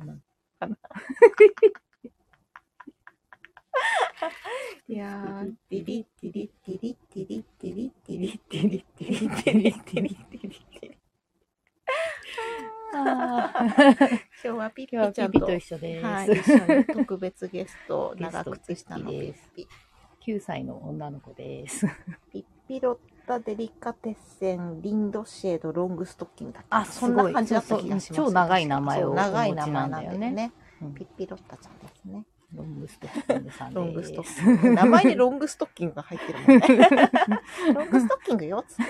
花いやー、ティリティリティリティリティリティリティリティリティリティリティリティリあー今日はピッピちゃんとピピと一緒です。はい、一緒に特別ゲスト、長靴下のピッピ。9歳の女の子です。ピッピロッタデリカテッセン、リンドシェード、ロングストッキングだっけあそんな感じだった気がします。超長い名前を長い名前なだよねなんんだよね。うんピッピロッタちゃんですね。ロングストッキングさん。ロングストッキング。名前にロングストッキングが入ってるもんね。ロングストッキングよっつって。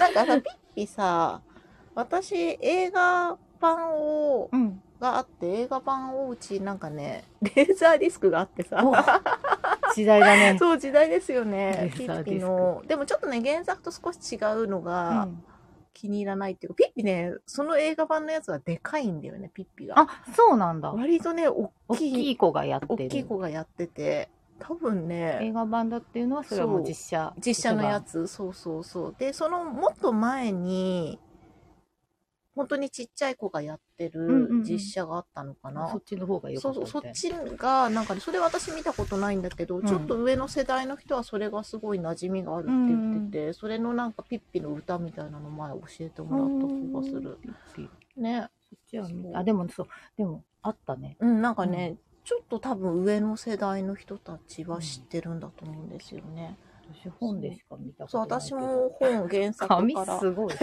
なんかさ、ピッピさ、私映画版を、うん。があって、映画版をうちなんかね、レーザーディスクがあってさ。お時代だね。そう、時代ですよね。ピッピの。でもちょっとね、原作と少し違うのうがん気に入らないっていうか、ピッピね、その映画版のやつはでかいんだよね、ピッピが。あ、そうなんだ。割とね、大大きい、子がやって大る。きい子がやってて、多分ね、映画版だっていうのはそれはもう実写。実写のやつ、そうそうそう。で、そのもっと前に、本当にちっちゃい子がやってうんうんうんる実写があったのかな。そっちの方がよかそうそう、ったみたいそっちが、なんかね、それ私見たことないんだけど、んちょっと上の世代の人はそれがすごい馴染みがあるって言ってて、それのなんかピッピの歌みたいなの前教えてもらった気がする。ピッピね。そっちはあ、でもそう、でもあったね。うん、なんかね、ちょっと多分上の世代の人たちは知ってるんだと思うんですよね。私本でしか見たこそう、とないけど。私も本原作紙から。すごい。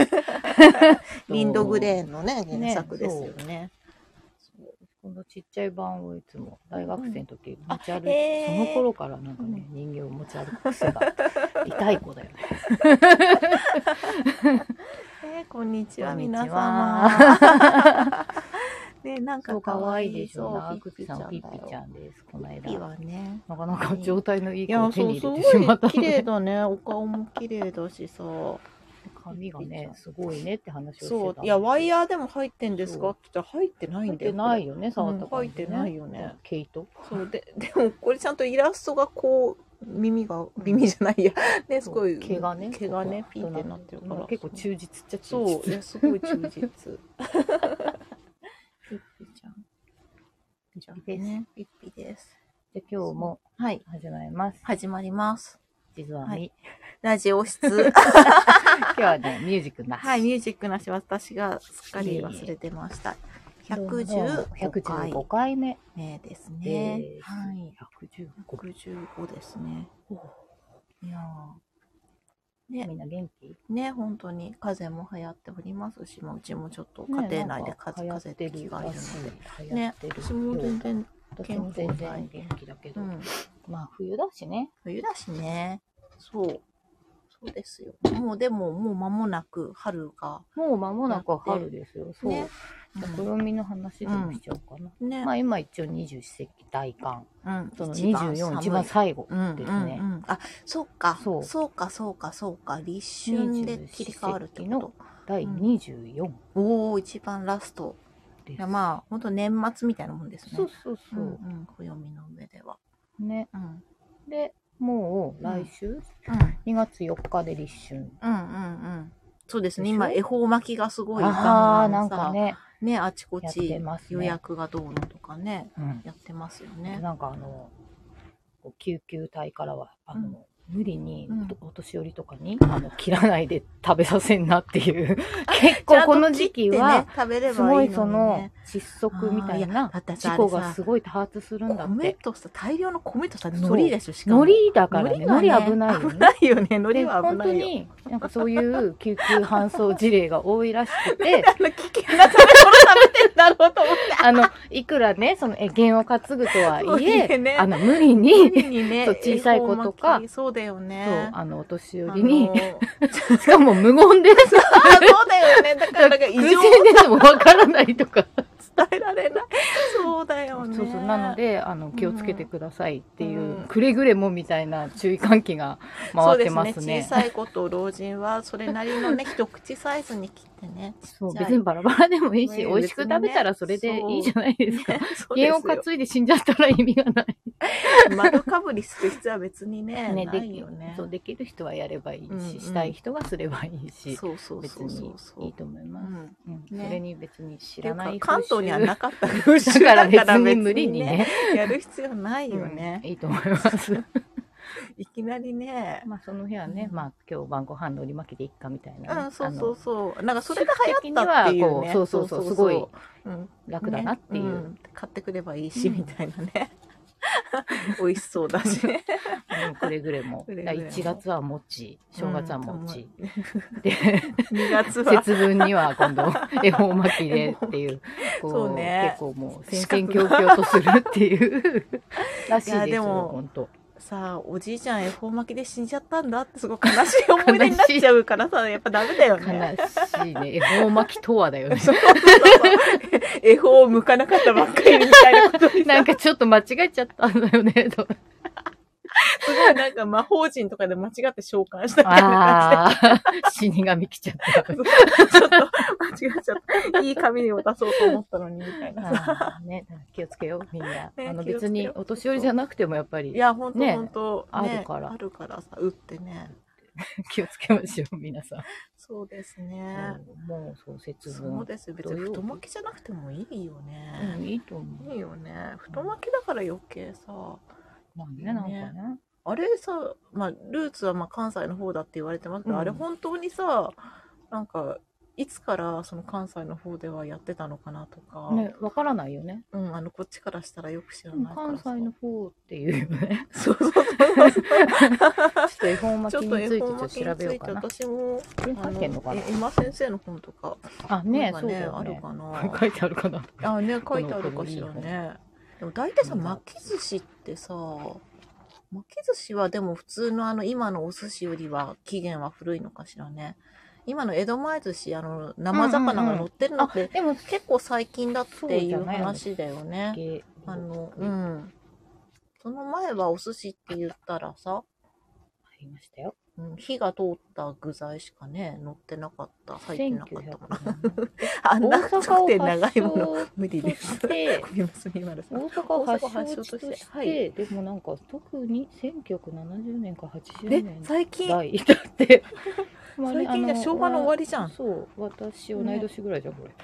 リンドグレーン。のね、原作ですよね。このちっちゃい版をいつも大学生の時持ち歩いて、あへーその頃からなんかね、人形を持ち歩く癖が痛い子だよね。えーこんにちは、皆は様。ね、なんか可愛いでしょ。そう長口さん、ピッピちゃんんです。このだよ。ピ。はね。なかなか状態のいい子を手に入れてしまったい綺麗。だね。お顔も綺麗だしさ。髪がね、すごいねって話をしてたそういや、ワイヤーでも入ってんですかって言ったら入ってない入ってんだよ。ないよね、触ったうん入ってないよね。毛糸？そうで、でもこれちゃんとイラストがこう、耳が、耳じゃないや。ね、すごい。毛がね。毛がね、ピーってなってるから。結構忠実っちゃ忠そう、すごい忠実。ピッピちゃん。じゃあね、ピッピです。で、今日もはい、始まります。始まります。実はみ、はいラジオ室。今日はね、ミュージックなし。はい、ミュージックなし、私がすっかり忘れてました。115 115回目目ですでね。す。はい。115 115ですね。いやみんな元気？ーね、本当に風邪も流行っておりますし、もううちもちょっとね家庭内で風邪風邪って気がいるので。ね。私も全然、私も全然元気だけど、うん。まあ冬だしね。冬だしね。そう。そうですよ。もうでも、もう間もなく春が。もう間もなく春ですよ。そう。ねじゃあ暦の話でもしちゃおうかな。ね。まあ今一応二十四節気大寒。うん。その一番24寒い一番最後うんですね。うんうん、あ、そうか。そそううか、そうか、そうか。立春で切り替わるって二十四節こ第24と。おお、一番ラスト。いや、まあ、本当年末みたいなもんですね。そうそうそう。うんうん、暦の上では。ね。うん。で、もう来週、うん。2月4日で立春。うんうんうん。そうですね。今、恵方巻きがすごいあガあ、なんかね。ね、あちこち予約がどうのとかね、うん。やってますよね。なんかあの、救急隊からは、あの、うん無理にうんおお年寄りとかに、あの切らないで食べさせんなっていう。結構この時期は、すごばいそのね。窒息みたいな事故がすごい多発するんだって。米とさ、大量の米とさ、海苔でしょ、しかも。海苔だからね、海が苔危ないよ危ね。ないよね。海苔では危本当ないよ。に、なんかそういう救急搬送事例が多いらしくて、あの、危険な食べ物食べてんだろうと思って。あの、いくらね、その、え、験を担ぐとはいえあの、無理無に、そう小さい子とかだよそうね。、あの、お年寄ありにの、しかも無言で、あそうだよね。だから、なんか異常でてもわからないとか。伝えられない。そうだよね。そうそう、なので、あの、気をつけてくださいっていう、うんくれぐれもみたいな注意喚起がそう回ってですね。ますね。小さい子と老人は、それなりのね、一口サイズに切っってね。そう、別にバラバラでもいいし、ね美味しく食べたらそれでいいじゃないですか。ねそうですよ原を担いで死んじゃったら意味がない。丸かぶりする必要は別にね、ね、なできいよね。そうできる人はやればいいし、うんうんしたい人はすればいいし、そうそう別そうそうに。いいと思います。うんうんねそれに別に知らない関東にはなくかった風習だから別だに無理にね。やる必要ないよね。うんいいと思います。いきなりね。まあその日はね、うんまあ今日晩ご飯のり巻きでいっかみたいなね、うん、そうそうあそう。なんかそれが流行ったっていうね。そうそうそうすごい楽だなっていう。ねん買ってくればいいし、うんみたいなね。美味しそうだしね。うんくれぐれも。くれぐれも1月は餅、正月は餅。うん。で、2月は。節分には今度、恵方巻きでっていう、こそうね結構もう戦々恐々とするっていう、らしいですよ、本当。さあ、おじいちゃん恵方巻きで死んじゃったんだってすごい悲しい思い出になっちゃうからさ、やっぱダメだよ悲ね。しいね。恵方巻きとはだよね。恵方を向かなかったばっかりみたいなことなんかちょっと間違えちゃったんだよね、と。すごいなんか魔法陣とかで間違って召喚したみたいな感ああ、死神来ちゃった。じで、ちょっと間違えちゃった。いい紙を出そうと思ったのにみたいなね、気をつけよう、みんな。ねあの別にお年寄りじゃなくてもやっぱりいや、ほんとねほんと、あねるからあるからさ、打ってね。気をつけましょう、皆さん。そうですね。もうそう、節そう分。ですよ。別に太巻きじゃなくてもいいようん、ね。いいと思う。いいよね。太巻きだから余計さ。まあね、なんかね。あれさ、まあ、ルーツはまあ関西の方だって言われてますけど、うんあれ本当にさ、なんか、いつからその関西の方ではやってたのかなとか、ね、わからないよね。うん、あの、こっちからしたらよく知らないから関さ。西の方っていうよね。そうそうそうそう。ちょっと恵方巻きについてちょっと調べよかな。私も、今先生の本とか、あ、ね、本がそうだよあるね。かな。書いてあるかな。あ、ね、書いてあるかしらね。でも大体さ、うん巻き寿司ってさ、巻き寿司はでも普通のあの今のお寿司よりは期限は古いのかしらね。今の江戸前寿司、あの生魚が乗ってるのあって、でも、結構最近だっていう話だよね。けあの、うん。その前はお寿司って言ったらさ、ありましたよ。うん、火が通った具材しかね、乗ってなかった。入ってなかったもの。1900 あん大な長いもの、発無理です。大阪を発祥地とし、してはいでもなんか特に1970年か80え年、最近？代だって。まあね最近じゃ昭和の終わりじゃん。そう、私同い年ぐらいじゃん、これ。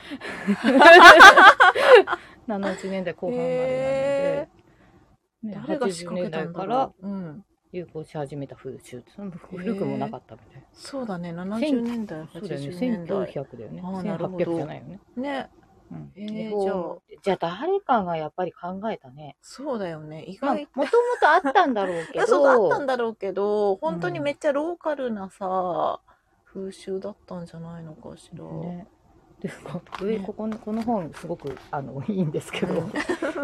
70年代後半まへでなので、ね、誰が仕掛けた80年代んだからろう。うん。流行し始めた風習その古くもなかったみたいな。そうだね、70年代、そうだよね、80年代。1900だよね。あーなるほど1800じゃないよね。ね、うんへー恵方じゃあ誰かがやっぱり考えたね。そうだよね。意まあ、外もともとあったんだろうけど。そうあったんだろうけど、本当にめっちゃローカルなさ、風習だったんじゃないのかしら。ね。で こ上ねここのこの本すごくあのいいんですけど、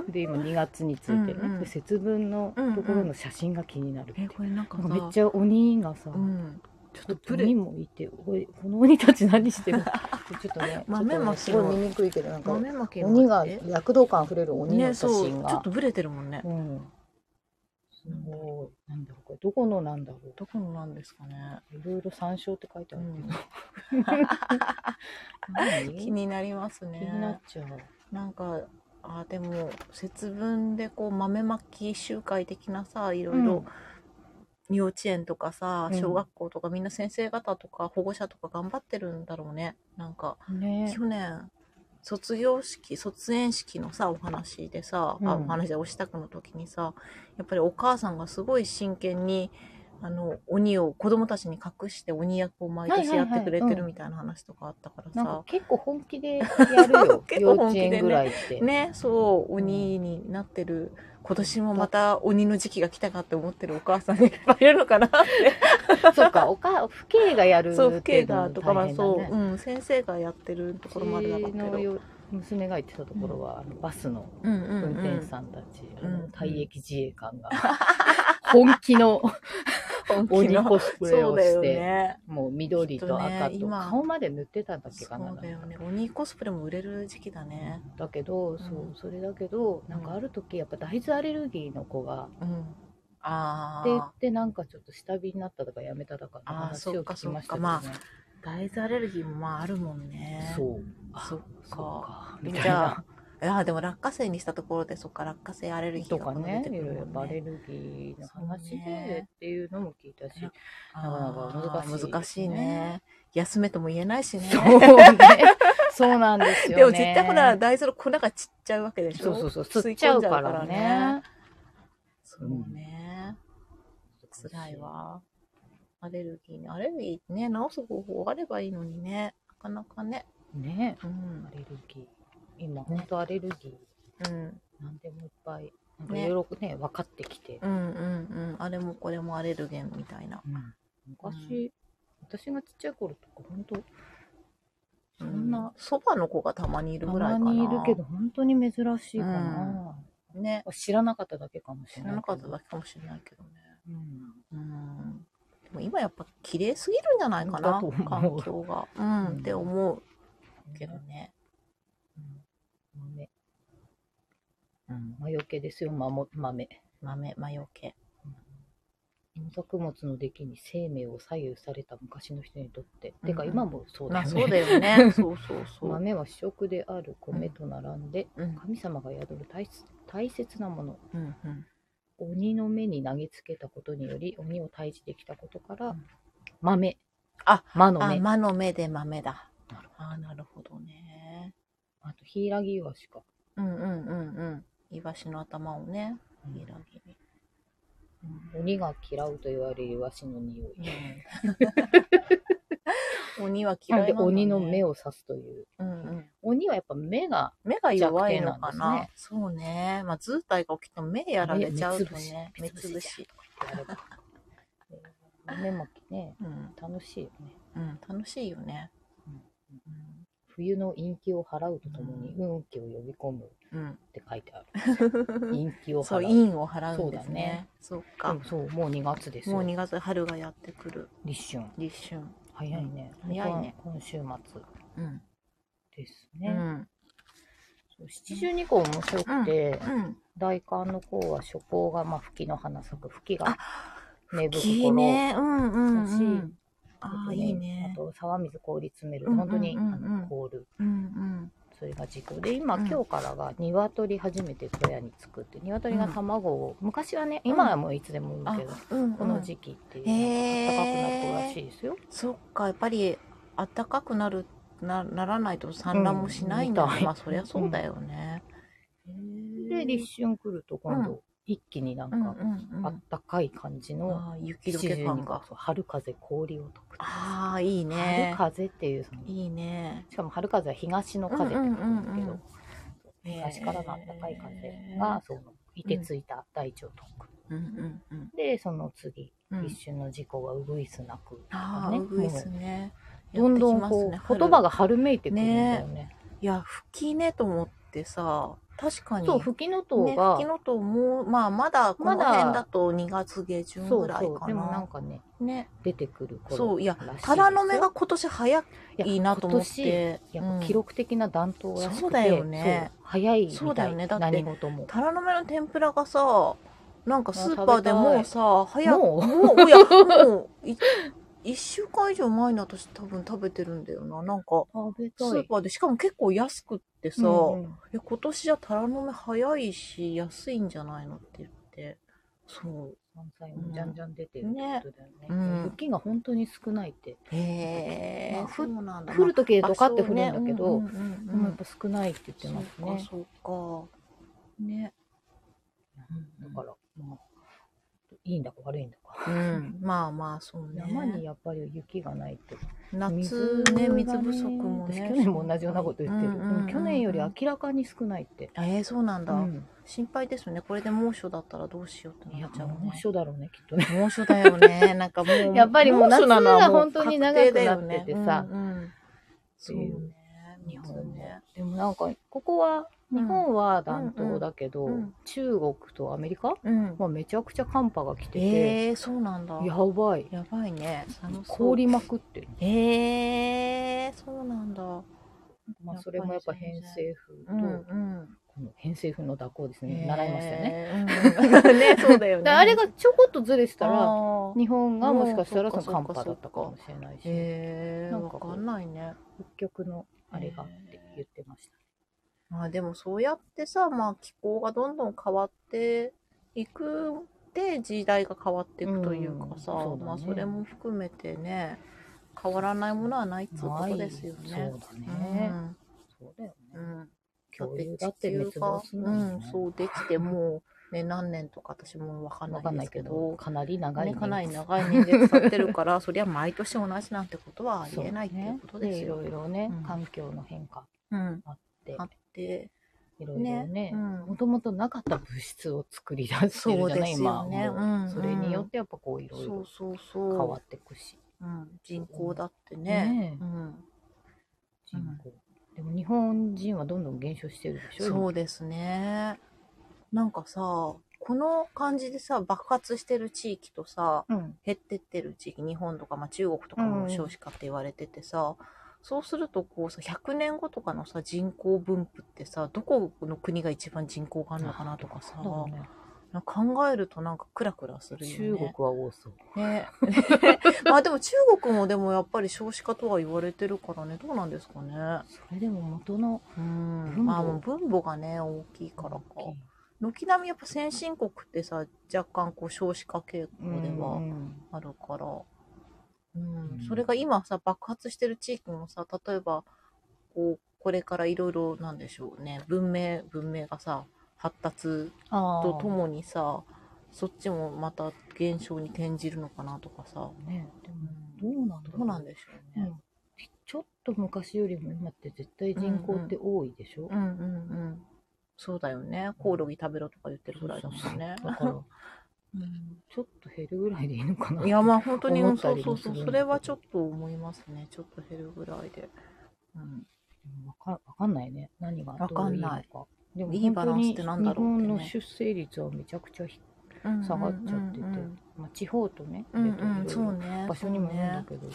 で今2月についてね、うんうん。で節分のところの写真が気になるってえ、これなんかめっちゃ鬼がさ、うん。ちょっとプレ鬼もいてこの鬼たち何してるの？ちょっとね豆まきすごい見にくいけどなんか鬼がえ躍動感あふれる鬼のね、写真が、ちょっとブレてるもんね。うんすごいなんだろうこれどこのなんだろどこのなんですかね。ういろいろ参照って書いてあるうん。けど、何？気になります気になっね。ちゃう。なんか、あ、でも、節分でこう豆まき集会的なさ、いろいろ、幼稚園とかさ、うん。小学校とかみんな先生方とか保護者とか頑張ってるんだろうね。なんか、ね。去年、卒業式、卒園式のさ、お話でさ、あうん。お話でお支度の時にさ、やっぱりお母さんがすごい真剣に、あの、鬼を子供たちに隠して鬼役を毎年やってくれてるみたいな話とかあったからさ、結構本気でやるよ。結構本気でね。園ぐらいって、ね、そう、鬼になってる、今年もまた鬼の時期が来たかって思ってるお母さんがいっぱいいるのかなって。そうかおか父兄がやるそう、父兄がとかはうのも大変だそう、ねうん、先生がやってるところもあるだろうけど。娘が言ってたところは、あのバスのうんうんうん運転手さんたち、あのうん退役自衛官が 本気の本気鬼のコスプレをして、ね。もう緑と赤とね今顔まで塗ってたんだっけそかなうだよね。鬼コスプレも売れる時期だね。だけど、そううんそれだけどなんかある時やっぱ大豆アレルギーの子がうん。あって言っあ。てなんかちょっと下火になったとかやめたとかの話を聞きましたけどね大豆アレルギーもまああるもんね。そう。そっそうか。か。みたいな。あ、でも落花生にしたところで、そっか、落花生アレルギーとがかね、い出てくるろいろアレルギーの話でっていうのも聞いたし。あなかなか難しいねー難しいね。休めとも言えないしね。そうね。そうなんですよね。でも絶対ほら、大豆の粉が散っちゃうわけでしょそうそうそう、吸っちゃうからね。そうね。辛いわ。アレルギーね。アレルギーね、治す方法あればいいのにね。なかなかね。ね。うんア。レルギー。今、本当アレルギー。うん。なんでもいっぱい、なんかねいろいろね、分かってきて。うんうんうん。あれもこれもアレルゲンみたいな。うん昔、私がちっちゃい頃とか、本当そうんな、そばの子がたまにいるたぐらいかな。まにいるけど、本当に珍しいかな。ね。知らなかっただけかもし知られない。なかっただけかもしれないけどね。うん。うん。でも今やっぱ綺麗すぎるんじゃないかな環境が。うん、うんって思うけどね。うん豆。うん。魔除けですよ、まも豆。豆、魔除け。農作物の出来に生命を左右された昔の人にとって。うんてか、今もそうだよね。まあそうだよね。そうそうそう。豆は主食である米と並んで、うん。神様が宿る大切大切なもの。うんうん。鬼の目に投げつけたことにより、鬼を退治できたことから、うん豆。あ、あ、魔の目。魔の目で豆だ。あなるほどね。あと、ヒイラギイワシか。うんうんうんうん。イワシの頭をね、うんヒイラギに。鬼が嫌うと言われるイワシの匂い。鬼は嫌いなんだ、ね、鬼の目を。を刺すという。うんうん。鬼はやっぱ目が、目が弱いのかなそうね。まあ、図体が起きても目やられちゃうとね。目目つぶし。って言われば。えー豆まきね、うん。楽しいよね。うん。楽しいよね。冬の陰気を払うとともに運気を呼び込むっうん。て書いてある。陰気を払う。そう、陰を払うんですそうだねね。そうでか。もそう、もう2月ですよ。もう2月春がやってくる。立春。立春。早いね。早いね今今週末うん。ですね。七十二項面白くて、うん。大寒の項は初項がまあ吹きの花咲く吹きがあ芽吹く頃だしうん。あとあ、いいね。あ。と沢水氷詰めるうん本当に、あの凍る。うんうん。それが時期で今、うん。今日からが鶏初めて小屋に作って鶏が卵を、昔はね今はもういつでもいいあけど、、うん。この時期っていうへーのが暖かくなってるらしいですよ。そっか、やっぱり暖かくなるなならないと産卵もしないんだ、うん。みたいまあそりゃそうだよね。で立春来ると今度、一気になんうんか。あったかい感じのああ、雪解け感が。春風氷を解くああ、いい春ね。風っていうそのいいね。しかも春風は東の風って書くんですけどん、東からの暖かい風が、その、いてついた大地を解く。で、その次、うん一瞬の事故がうぐいすなく。ああ、ねうぐいすね。どんどんこう、言葉が春めいてくるんだよね。いや、吹きねと思ってさ、確かに。そう、吹きの塔ね、が、吹きのともう、まあ、まだこの辺だと2月下旬そうぐらいかな。そう、でもなんかね、ね。出てくる頃そう、いやタラの芽が今年早いなと思っいて。や、やっぱ記うん録的な暖冬らしくて、そうだよねそう早いみたいそうだよねだって何事も。タラの芽の天ぷらがさ、なんかスーパーでもうさ、早く、もうもう、いや、もう、い一週間以上前に私多分食べてるんだよな。なんか。スーパーで、しかも結構安くってさ、うんうんえ今年じゃタラの芽早いし、安いんじゃないのって言って。そう。山菜もじゃんじゃん出てるってことだよね。ねうん雪が本当に少ないって。へえ。降るときでまあドカって降るんだけど、んうんやっぱ少ないって言ってますね。そうか。ね。だから、まあ、いいんだか悪いんだか。うん。まあまあ、そうね。山にやっぱり雪がないと。夏ね、水不足もね。私去年も同じようなこと言ってる。うんうん去年より明らかに少ないって。えー、そうなんだ、うん心配ですよね。これで猛暑だったらどうしようっていやなっちゃう、ね。猛暑だろうね、きっとね。猛暑だよね。なんかもう。やっぱりもう夏が本当に長くなっててさねそうね。日本ね。でもなんか、ここは、日本は暖冬だけど、うんうん中国とアメリカ？うん。はめちゃくちゃ寒波が来てて、ええー、そうなんだ。やばい。やばいね。凍りまくってる。ええー、そうなんだ。まあ、それもやっぱ偏西風と、うんうん。この偏西風の蛇行ですね。習いましたよね。ね。うんね、そうだよね。であれがちょこっとずれてたら、あー日本がもしかしたらうんその寒波だったかもしれないし、へえ、なんかわかんないね。北極のあれがって言ってました。まあでもそうやってさ、まあ気候がどんどん変わっていくで時代が変わっていくというかさ、うんねまあそれも含めてね、変わらないものはないっつうことですよね。そうだね。そうだよね。うん。うん。って滅亡するんだうん。そうできてもう、ね、何年とか私もわかんないですけどけど、、かなり長いね、年かなり長い年月経ってるから、そりゃ毎年同じなんてことはありえないっていうことですよ。ねでいろいろね、うん環境の変化うん。あって。あ、って、いろいろね。ねうん。もともとなかった物質を作り出してるじゃない、そうですよね。今もう。うんそれによってやっぱこういろいろ。変わっていくし。うん、人口だってね。ねえ。うん、人口。でも日本人はどんどん減少してるでしょ？そうですね。なんかさ、この感じでさ、爆発してる地域とさ、今うん。減ってってる地域、日本とか、まあ、中国とかも少子化って言われててさ、そうするとこうさ、100年後とかのさ、人口分布ってさ、どこの国が一番人口があるのかなとかさ、考えるとなんかクラクラするよね。中国は多そう。ね。まあでも中国もでもやっぱり少子化とは言われてるからね、どうなんですかね。それでも元のうん分母まあもう分母がね、大きいからか。軒並みやっぱ先進国ってさ、若干こう少子化傾向でうはんあるから。うんうんそれが今さ、爆発してる地域もさ、例えば、こう、これからいろいろなんでしょうね、文明、文明がさ、発達とともにさ、そっちもまた減少に転じるのかなとかさ、ね、でもどうなんだろどうなんでしょうね。うん。ちょっと昔よりも今って絶対人口って多いでしょ、うんうんうん。そうだよね。コオロギ食べろとか言ってるぐらいだもんね。だから うんちょっと減るぐらいでいいのかないや、まあ本当に、そうそうそう。それはちょっと思いますね。ちょっと減るぐらいで。うん。わかわかんないね何がわかんないどういいのかでもいいバランスってなんだろうってね日本の出生率はめちゃくちゃひ下がっちゃってて、まあ、地方とね、そうね。場所にもよるんだけど、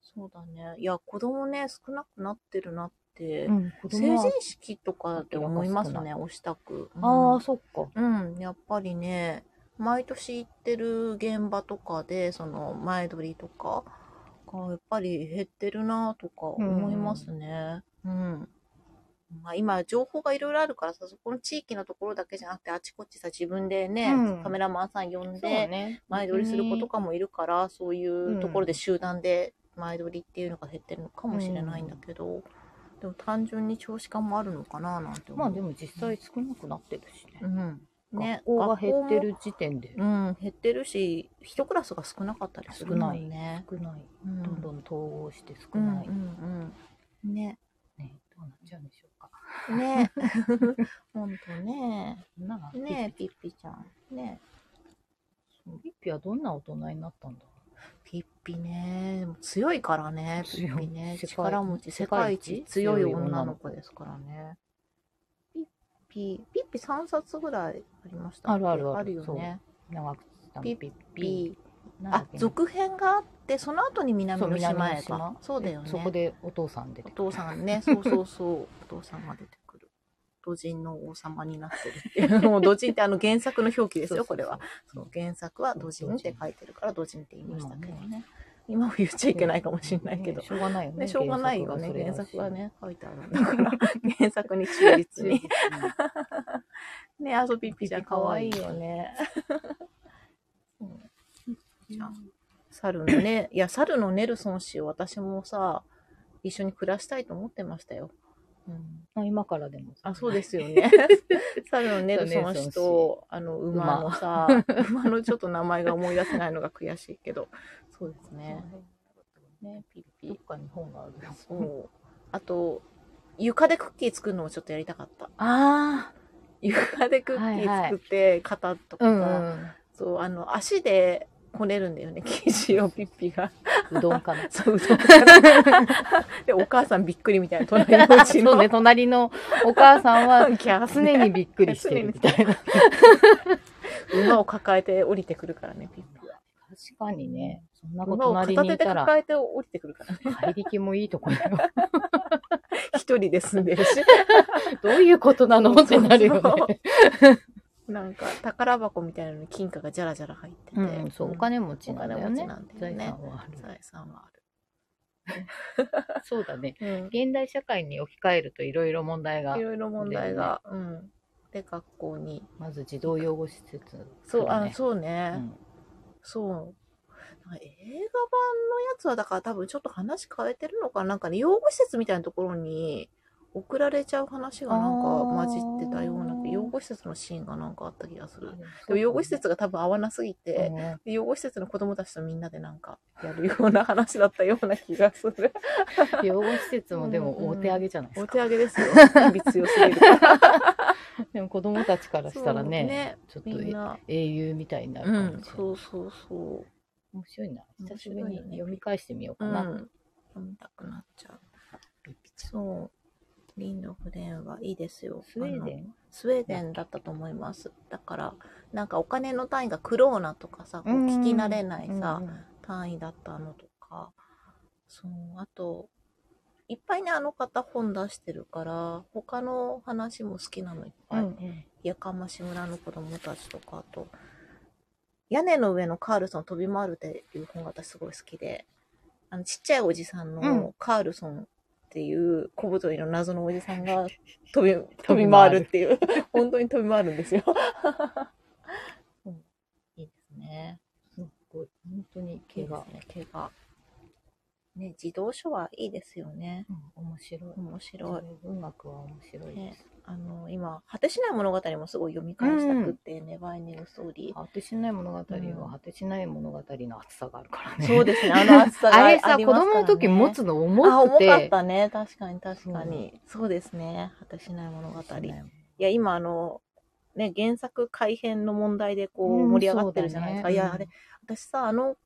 そうだね。いや、子供ね、少なくなってるなって、うん子成人式とかで思いますね、お支度。うんああそっかうん、やっぱりね、毎年行ってる現場とかで、その前撮りとかがやっぱり減ってるなとか思いますね。うん。まあ、今、情報がいろいろあるからさ、そこの地域のところだけじゃなくて、あちこちさ、自分でね、うんカメラマンさん呼んで、ね前撮りする子とかもいるから、そういうところで集団で前撮りっていうのが減ってるのかもしれないんだけど、でも単純に少子化もあるのかななんて思う。まあでも実際少なくなってるしね、うん。ね、学校が減ってる時点でも。うん、減ってるし、一クラスが少なかったりするもんね。少ない、うんどんどん統合して少うんない、うんうん。ね。ねどうなっちゃうんでしょうかね。ほんとね。ねピッピちゃん。ね。ピッピはどんな大人になったんだピッピね。強いからね、ピッピね。力持ち、世世界界一一強い女の子ですからね。ピッピ、ピッピ3冊ぐらいありましたあるあるあるあるよね。長くたピッピッピ。あ続編があって、その後に南の島へか島。そうだよね。そこでお父さん出おてくる父さんね、そうそうそう、お父さんが出てくる。土人の王様になってるっていう。もう土人ってあの原作の表記ですよ、これは。そう原作は土人って書いてるから土人って言いましたけどね。今も言っちゃいけないかもしれないけどね。しょうがないよねね、しょうがないよね。原原作はね、書いてあるんだから。原作に忠実に。ね、あそピちゃん可愛いよね。猿のね、いや、猿のネルソン氏を私もさ、一緒に暮らしたいと思ってましたよ。うん、あ今からでも。あ、そうですよね。猿のネルソン氏と、あの、馬。のさ、馬のちょっと名前が思い出せないのが悔しいけど、そうですね。ね、ピッピ。どっ。かに本がある。よそう。あと、床でクッキー作るのもちょっとやりたかった。あ床でクッキー作って、型とかさ、そう、あの、足でこねるんだよね、生地をピッピが。うどんかな そう、うどんから で、お母さんびっくりみたいな、隣のうちの。そうね隣のお母さんは常にびっくりしてるみたいな馬を抱えて降りてくるからね、ピッピは。確かにねそんなこと馬を片手で隣にいたら抱えて降りてくるからね。怪力もいいとこだよ一人で住んでるし。どういうことなの？ってなるよね。なんか、宝箱みたいなのに金貨がじゃらじゃら入ってて。うん、そう、お金持ちなんだよね。お金持ちなんだよ財ね産はある。財産は そうだね。あ る。現代社会に置き換えるといろいろ問題がうん。い、ろいろ問題が。うん。で、学校に。まず児童養護施設、そう、あ、ねそうね。うんそう。なんか映画版のやつは、だから多分ちょっと話変えてるのかななんかね、養護施設みたいなところに送られちゃう話がなんか混じってたような護施設のシーンがなんかあった気がする。ででも養護施設が多分合わなすぎて、で養護施設の子供たちとみんなでなんかやるような話だったような気がする。養護施設もでも大手上げじゃないですおか。手上げですよ。指強すぎる。でも子供たちからしたらね、ちょっとみんな。英雄みたいになるうんかもしれない。そうそうそ面白いな。久しぶりに読み返してみようう。うかな。ん。読みたくなっちゃう。そう。リンドフレンはいいですよ。スウェーデンスウェーデンだったと思います。だから、なんかお金の単位がクローナとかさ、こう聞き慣れないさ、うんうん単位だったのとか、そう、あと、いっぱいね、あの方本出してるから、他の話も好きなのいっぱい。うんやかまし村の子供たちとか、あと、屋根の上のカールソン飛び回るっていう本が私すごい好きで、あの、ちっちゃいおじさんうのカールソンっていう小太りの謎のおじさんが飛び、飛び回るっていう、本当に飛び回るんですよ。いいですね。すっごい。本当に毛が。ね、毛が。ね、児童書はいいですよね。うん面白い。面白い。文学は面白いです。あの、今、果てしない物語もすごい読み返したくって、ネバーエンディングストーリー。果てしない物語は、うん果てしない物語の厚さがあるからね。そうですね、あの厚さが あれさ、子供の時持つのあ、重重くて。かったね。確かに確かに。そうですね。果てしない物語。いや、今あの、ね、原作改編の問題でこううん盛り上がってるじゃないですか。そうだねいや、あれ、私さ、あの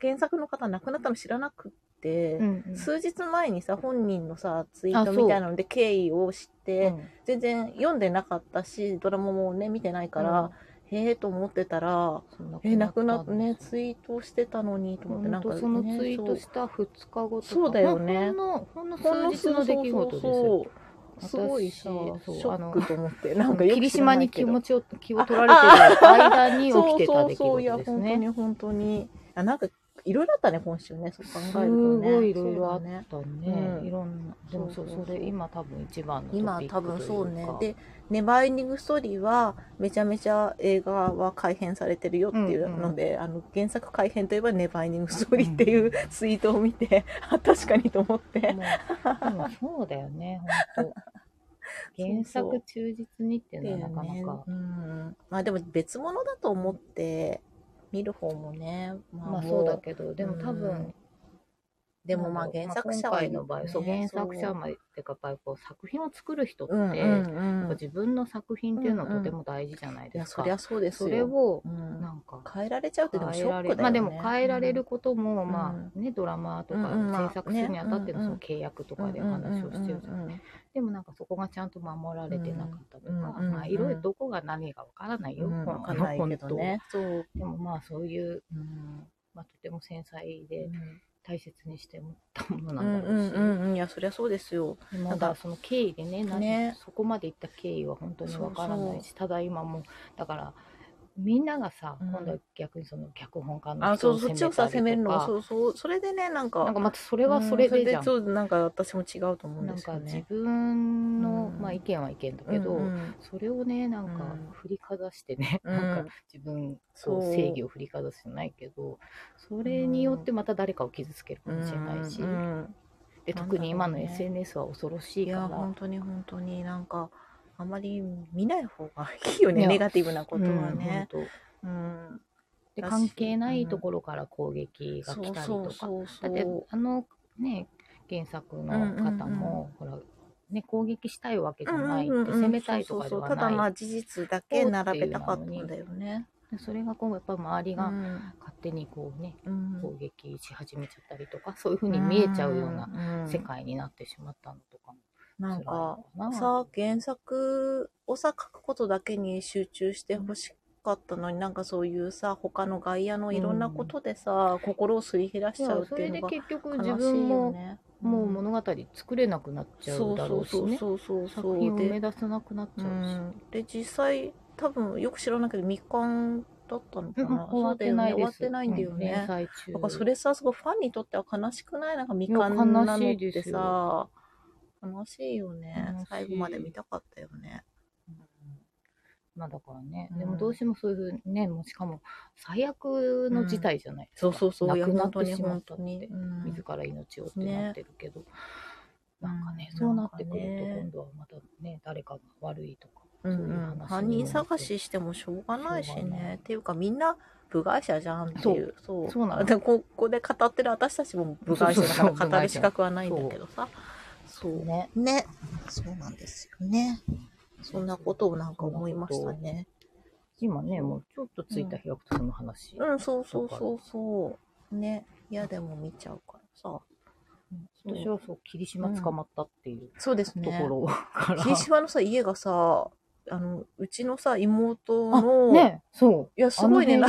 原作の方亡くなったの知らなくって、うんうん数日前にさ、本人のさ、ツイートみたいなので経緯を知って、うん全然読んでなかったし、ドラマもね、見てないから、へえと思ってたら、え、亡くなってね、ツイートしてたのにと思って、なんか、ね、そのツイートした2日後とか。そうだよねほんの、数日の出来事ですよ。すごいさ、シ私ョックと思って、なんか霧島に気持ちを、気を取られてる 間に起きてた出来そうそうそう、いや、事ですね。本当に本当に。あなんか、いろいろあったね、今週ね、そう考すえるとね。ごいいろいろあっ。たね。うんいろんな。でもそそうそれ今多分一番の今多分そうね。で、ネバーエンディングストーリーは、めちゃめちゃ映画は改編されてるよっていうので、あの、原作改編といえばネバーエンディングストーリーっていうツイートを見て、あ、確かにと思って。でもそうだよね、本当原作忠実にっていうのはなかなか。うん。まあでも別物だと思って見る方もね。ままあそうだけど、でも多分、うんでもまあ原作者は、今回の場合、そう原作者までってかやっぱりこう作品を作る人って、う。んうん自分の作品っていうのはとても大事じゃないですか。そりゃそうですよ。それをうん。なんか変えられちゃうってでもショックだよね。まあでも変えられることも、うん。まあねドラマとか制作するにあたってのね。その契約とかで話をしてるじゃん。うんうんうんうんでもなんかそこがちゃんと守られてなかったとか、うんうんうん。まあいろいろどこが何がわからないよ、うん。このわかんないけどね。そう。でもまあそういう、うんまあ、とても繊細でうん大切にしてたものなうんだろうし、んうんうん。いや、そりゃそうですよ。でもだからその経緯でねなねそこまでいった経緯は本当にわからないしただ今もだからみんながさ、うん。今度は逆にその脚本家のあ、人そう、そっちをさ、責めるの？が、そうそう、それでね、なんか、なんかまたそれはそれでじゃん、うんなんか私も違うと思うんなんですよね。か自分の、うん。まあ意見は意見だけど、うんうん。それをねなんかうん。振りかざしてね、うん。なんか自分そう正義を振りかざすじゃないけどそれによってまた誰かを傷つけるかもしれないし、で特に今の SNS は恐ろしいいや、から本当に本当になんか、あまり見ない方が いいよね、ネガティブなことはうんね。本うん。当でだし関係ないところから攻撃が来たりとか、だってう。あのね原作の方も、ほらね攻撃したいわけじゃないって、うんうんうん責めたいとかではそうそうそう。ただまないあ事実だけ並べたかったんだよね。でそれがこうやっぱ周りがうん。勝手にこうねうん。攻撃し始めちゃったりとかそういう風に見えちゃうようなな世界になってしまったのとかもなんかさ原作をさ書くことだけに集中してほしかったのになんかそういうさ他の外野のいろんなことでさ、心をすり減らしちゃうっていうのが結局自悲しいよ分もね。もう物語作れなくなっちゃうだろうしね。そうそうそうそう作品を生めで出さなくなっちゃうし。うん。で実際多分よく知らないけど未完だったのかうんな、終わってない終わってないんだようんね、連載中。だからそれさすごいファンにとっては悲しくない？なんか未完なのってさ悲しいよね。最後まで見たかったよね。まあだからね、うん。でもどうしてもそういうふうにね、もうしかも最悪の事態じゃないですか。そうそうそう。亡くなってしまったって、自ら命をってなってるけど、なんかね、うん。そうなってくると今度はまたね、誰かが悪いとか、うん犯人探ししてもしょうがないしね。っていうかみんな部外者じゃんっていう。そう。そう。なの。でここで語ってる私たちも部外者だそうそうそう。から語る資格はないんだけどさそう。ね。ね。そうなんですよね。そんなことをなんか思いましたね。今ね、もうちょっとツイッター開くとその話。うん。そうそうそうそうね。嫌でも見ちゃうからさ。私はそう、霧島捕まったっていうそう。ですとねころから。霧島のさ家がさあのうちのさ妹あの、ね、そう。いやすごいね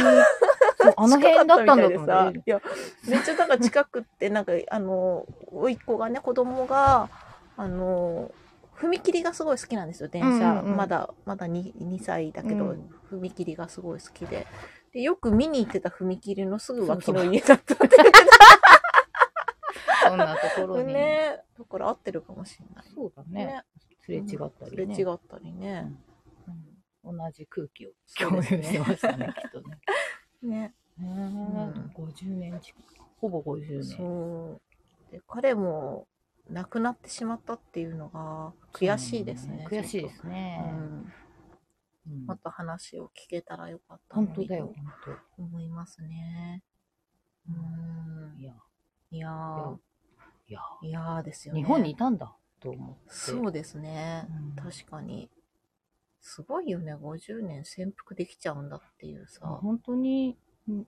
あの辺だったんだとさ。いや、めっちゃなんか近くって、なんか、あの、甥っ子がね、子供が、あの、踏切がすごい好きなんですよ、電車。うんうんうんまだ、まだ 2, 2歳だけど、うん踏切がすごい好きで。で、よく見に行ってた踏切のすぐ脇の家だったって。そんなところに。ね。だから合ってるかもしれない。そうだね。すれ違ったりね。すれ違ったりね。同じ空気を共有してましたね、きっとね。ね。ねえ、ん50年近く、ほぼ50年。そう。で、彼も亡くなってしまったっていうのが悔しいですね。悔しいですね。もっと話を聞けたらよかった本当だよ、本と思いますね。う当。んい。や、いやー、いや、いやーですよね。日本にいたんだと思って。そうですね。うん確かに。すごいよね。50年潜伏できちゃうんだっていうさ。本当に、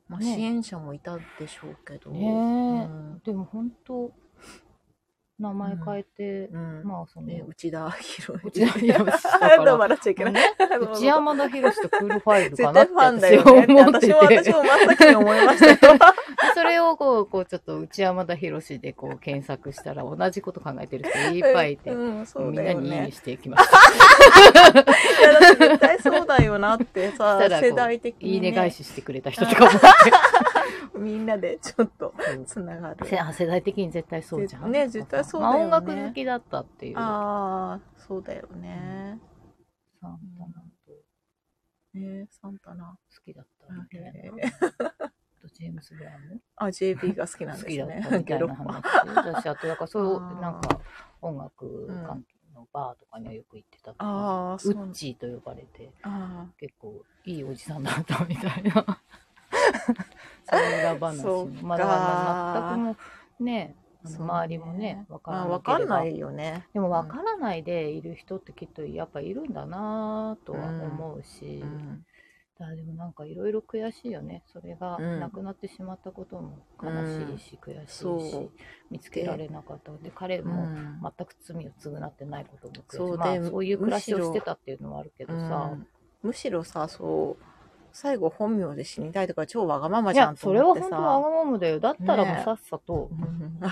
まあ、ね支援者もいたでしょうけど。ねえうんでも本当、名前変えて、うんまあその、ね、内田博内田博だから ら。笑っちゃいけない。ね内山田博とクールファイブ絶かな対って。私は思ってて私も、私も真っ先に思いましたよ。それをこう、こうちょっと内山田博でこう検索したら同じこと考えてる人いっぱいいて、うん、そうみんなにいいに。していきました。いや、だって絶対そうだよなってさ 世代的に、ね。いいね返ししてくれた人とかも。みんなでちょっとつながる。世代的に絶対そうじゃん。ね絶対そうだよねまあ音楽好きだったっていう。ああ、そうだよね。サンタナとねサンタナ。好きだったジェームス・ブラウン？あ、JB が好きなん好ですね。きだったみたいな話 パ。。私、あと、だからそうあーなんか音楽関係のバーとかにはよく行ってたとか、ああ、ウそう。ッチーと呼ばれて、あ結構いいおじさんだったみたいな。そういう裏話も。そうかまあだ全くもうね、周りもね、わわからなわければかんないよね。でも分からないでいる人ってきっとやっぱいるんだなとは思うし、うん。だでもなんかいろいろ悔しいよね。それがうん。なくなってしまったことも悲しいし、悔しいそしう。見つけられなかった。で彼うもん。全く罪を償ってないことも悔しい。そうまあ、でそういう暮らしをしてたっていうのはあるけどさ、うん。むしろさ、そう、最後本名で死にたいとか超わがままいじゃんとやそれは思ってさ。本当わがままだよ。だったらもうねさっさと、うん。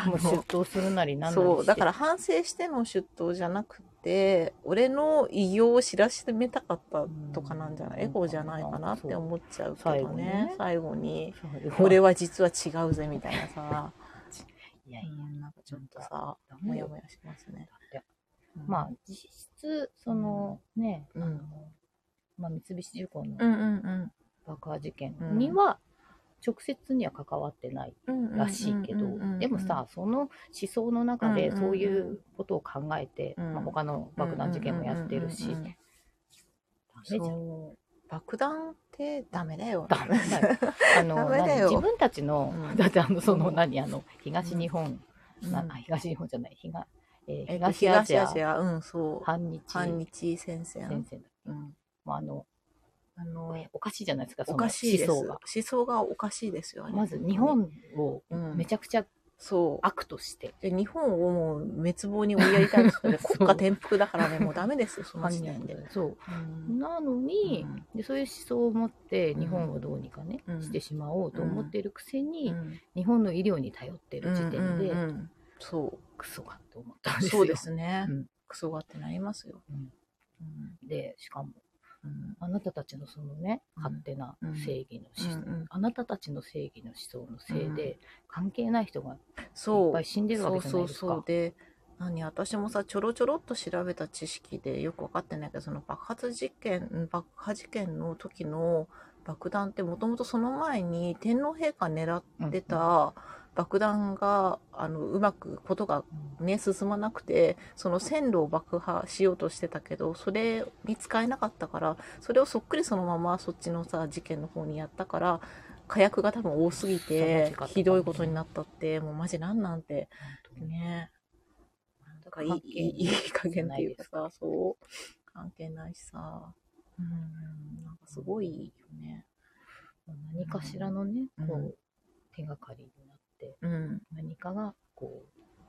もう出頭するなりなんなりそう、だから反省しての出頭じゃなくて、俺の偉業を知らしめたかったとかなんじゃない、うん。エゴじゃないかなって思っちゃうけどね。ね。最後に、それは俺は実は違うぜみたいなさ、いやいやうん。なんかちょっとさ、もやもやしますね。まあ実質そのね、うん。あのまあ、三菱重工のうんうん爆破事件には直接には関わってないうん。らしいけど、でもさ、その思想の中でそういうことを考えて、うんまあ、他の爆弾事件もやってるし、ダメじゃん。爆弾ってダメだよ。ダメだよ。あの自分たちの、うん だってあのそのうん何あの東日本、うん東日本じゃない東,、えーえっと東アジアん、そう。反日反日戦線。戦線だうん。もうあのあの、おかしいじゃないですかそおのかしい。思想思が想がおかしいですよね。まず日本をうんめちゃくちゃそう。悪として、で日本をもう滅亡に追いやりたいですよね。そう国家転覆だからね、もうダメですよ、その時点で。そううんなのに、うんでそういう思想を持ってうん日本をどうにかね、うんしてしまおうと思っているくせに、うん日本の医療に頼ってる時点で、うんうんそクソがって思ったんう。ですよ。そうですね。うんクソがってなりますよ。で、しかも、うんあなたたちのそのね、うん。勝手な正義の思想、うんうんあなたたちの正義の思想のせいで、関係ない人がいっそう。ぱい死んでるわけじゃないですか。そうそうそう。で何私もさちょろちょろっと調べた知識でよく分かってないけどその爆発実験爆破事件の時の爆弾ってもともとその前に天皇陛下狙ってた爆弾があのうまくことがね進まなくてその線路を爆破しようとしてたけどそれに使えなかったからそれをそっくりそのままそっちのさ事件の方にやったから火薬が多分多すぎてひどいことになったってもうマジなんなんてね。だからいいいい。いい加減っていうかないです。かさそう。関係ないしさ。うん。なんかすごいよね。何かしらのね、うん。こう、手がかりうん。何かがこ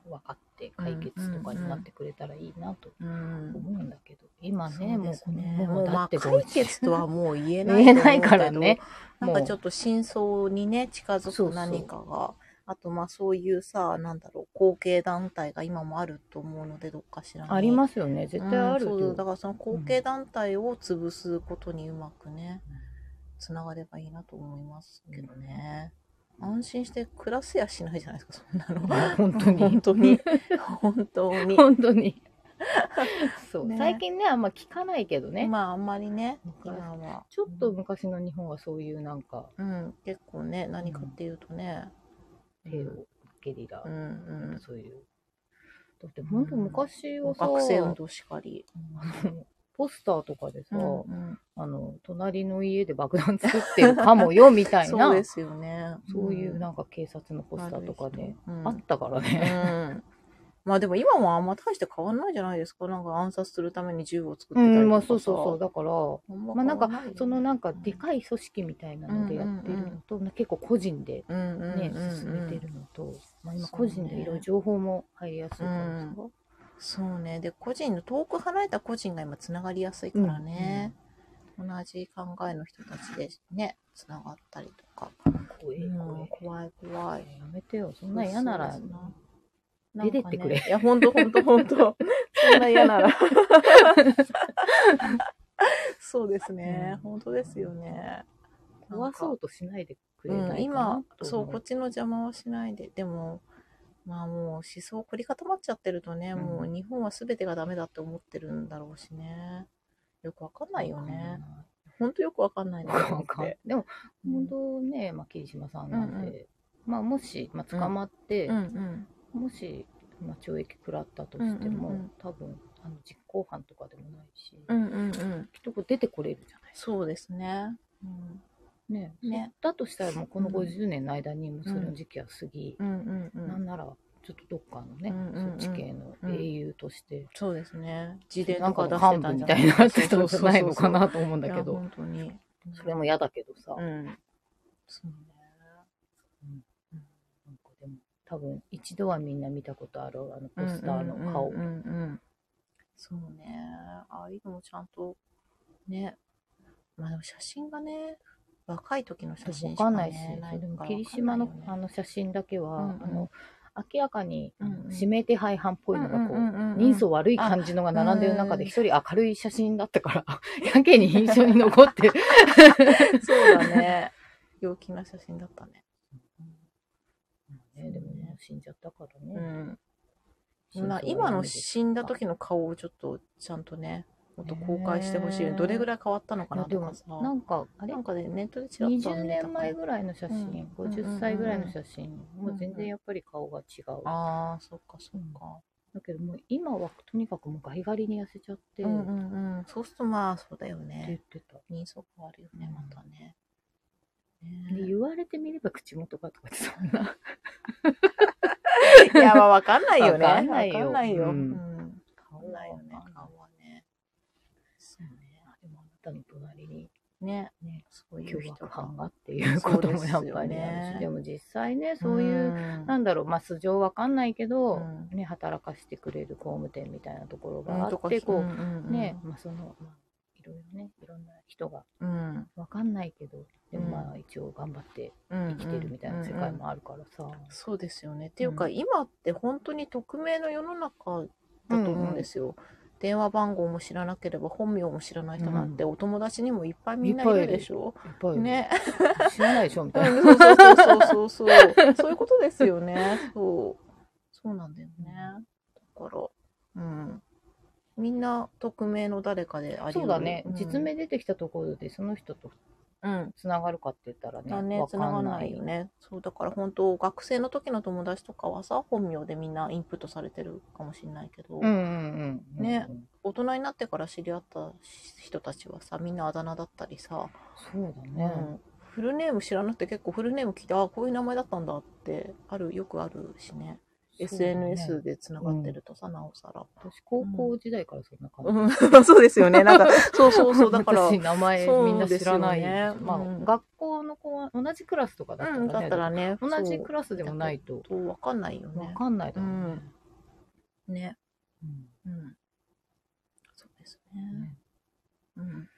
う、分かって解決とかになってくれたらいいなとうん。思うんだけど、今そうね、もうですねもう解決とはもう言えない言えないからね。なんかちょっっと真相にね、近づそうそう。く何かが、あとまあそういうさ、なんだろう、後継団体が今もあると思うので、どっかしらに。ありますよね、絶対あるよ。うんそうだからその後継団体を潰すことにうまくね、つながればいいなと思いますけどね。安心して暮らせやしないじゃないですか、そんなの。本当に本当に。本当に。本当に。そう、ね最近ね、あんま聞かないけどね。まああんまりね、昔今は。ちょっと昔の日本はそういうなんか、うん、結構ね、何かっていうとね、テロ、ゲリラう、んうん。そういう。だって本当昔はさ、学生運動しかり。ポスターとかでさ、うんあの、隣の家で爆弾作ってるかもよみたいな、そうですよね。そういうなんか警察のポスターとかで、うんあったからうね。ん。まあでも今もあんま大して変わんないじゃないですか？なんか暗殺するために銃を作ってうん、たりとかさ。まあそうそうそう。だから、ままあなんか、そのなんかでかい組織みたいなのでやってるのと、結構個人でうんうんうんね、うん進めてるのと、まあ今個人でいろいろ情報も入りやすいからさ。そうね。で、個人の、遠く離れた個人が今つながりやすいからね。同じ考えの人たちでね、つながったりとか。怖いうん怖い。怖い。やめてよ、そんな嫌ならな出てってくれいや、ほんとほんとほんと。そんな嫌なら。そうですね。うん本当ですよね。壊そうとしないでくれうん、ないかな今、そう、こっちの邪魔はしないで。でも、まあもう思想凝り固まっちゃってるとね、うんもう日本は全てがダメだって思ってるんだろうしね。よくわかんないよね。ほんとよくわかんないね。わかんない。でも、うん本当ね、まあ、桐島さんなんで、まあ、もし、まあ、捕まって、うんうん。もし、まあ、懲役食らったとしても、うんうんうん多分、あの、実行犯とかでもないし、うんうんうん。きっとこう出てこれるじゃないですか。そうですね。うんね。ねだとしたら、もうこのうん50年の間にもその時期は過ぎ、うんうんうん。なんなら、ちょっとどっかのね、うんうんうんそっち系の英雄として、そうですね。自伝なんかとか出してたんじゃないたいになってたんじゃないのかなと思うんだけど、本当に。それも嫌だけどさ、うん。そうね。なんかでも、多分一度はみんな見たことある、あのポスターの顔。うんうんうんうんそうね。ああいうのもちゃんと、ね。まあでも写真がね、若い時の写真わしか、ね、かんないし、でも霧島のあの写真だけは、うんうんあの明らかに、うんうん指名手配犯っぽいのがこう、うんうんうんうん人相悪い感じのが並んでる中でうん一人明るい写真だったから、やけに印象に残ってる。そうだね。陽気な写真だったね。ね、でももう死んじゃったからね。うん。今の死んだ時の顔をちょっとちゃんとね、もっと公開してほしいよね。ねどれぐらい変わったのかなとかさ。なんか、あれ？なんかでネットでちらっと20見れた年前ぐらいの写真、うん50歳ぐらいの写真、んもう全然やっぱり顔が違う。ああ、そっかそっか。だけどもう今はとにかくもうガリガリに痩せちゃって、うんってうんうん。そうするとまあそうだよ言っね。てた。人相変わるよね、うんまたね。でね言われてみれば口元がとかってそんな。いや、まあわかんないよね。わかんないようんん。変わんないよね、わかんない顔はね。そうね。あでもあなたの隣にね。ね、そういう人凶悪犯がっていうこともやっぱりねでも実際ね、そういう、んなんだろう、まあ素性わかんないけど、うんね、働かしてくれる工務店みたいなところうんがあって、こう、んんんね、まあその、まあ、いろいろね、いろんな人がうん。わかんないけど、でもうんまあ一応頑張って生生きてるみたいな世界もあるからさ。そうですよね。っていうか、うん今って本当に匿名の世の中だと思うんですよ。電話番号も知らなければ本名も知らない人なんて、お友達にもいっぱいみんないるでしょ？いっぱいいるね。知らないでしょみたいな。うんそうそうそうそうそう。そういうことですよね。そう。そうなんだよね。だから、うん。みんな匿名の誰かでありそうだね、うん実名出てきたところでその人とうん。つながるかって言ったらね、だねわ、か繋がんないよね。そう、だから本当、学生の時の友達とかはさ、本名でみんなインプットされてるかもしれないけど。ね大人になってから知り合った人たちはさ、みんなあだ名だったりさ、そうだうね。ん、フルネーム知らなくて結構フルネーム聞いて、ああ、こういう名前だったんだって、ある、よくあるしね。SNS で繋がってるとさ、なおさら。私、高校時代からそんな感じ。うん、そうですよね。なんか、そうそうそう、だから、私、名前みんな知らない。まあ、うん学校の子は同じクラスとかだった。だったらね、同じクラスでもないと、わかんないよね。わかんないだろうね。ね。うんうん。そうですね。ねうん。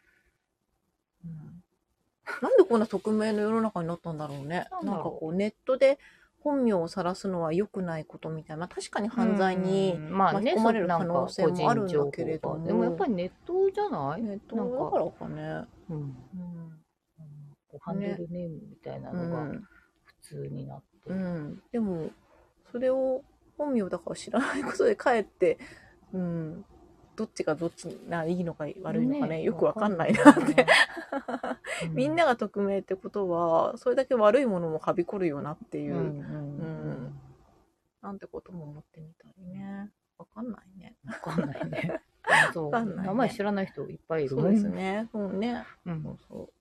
うん。なんでこんな匿名の世の中になったんだろうね。なんかこう、ネットで本名を晒すのは良くないことみたいな。まあ確かに犯罪にうんまあね、巻き込まれる可能性もあるんだけれどもでもやっぱりネットじゃない？ネットなんかだからかね。うんうん。こうハンドルネームみたいなうのがん。普通になって。うん。でも、それを本名だから知らないことでかえって、うん。どっちがどっちがいいのか悪いのかね、よくわかんないなって。うん みんなが匿名ってことは、それだけ悪いものもはびこるよなっていう、うんうんうんなんてことも思ってみたりね。わかんないね。わかんないね。そうわかんないね名前知らない人いっぱいいるそうです。ね。そうね。うんそうそう。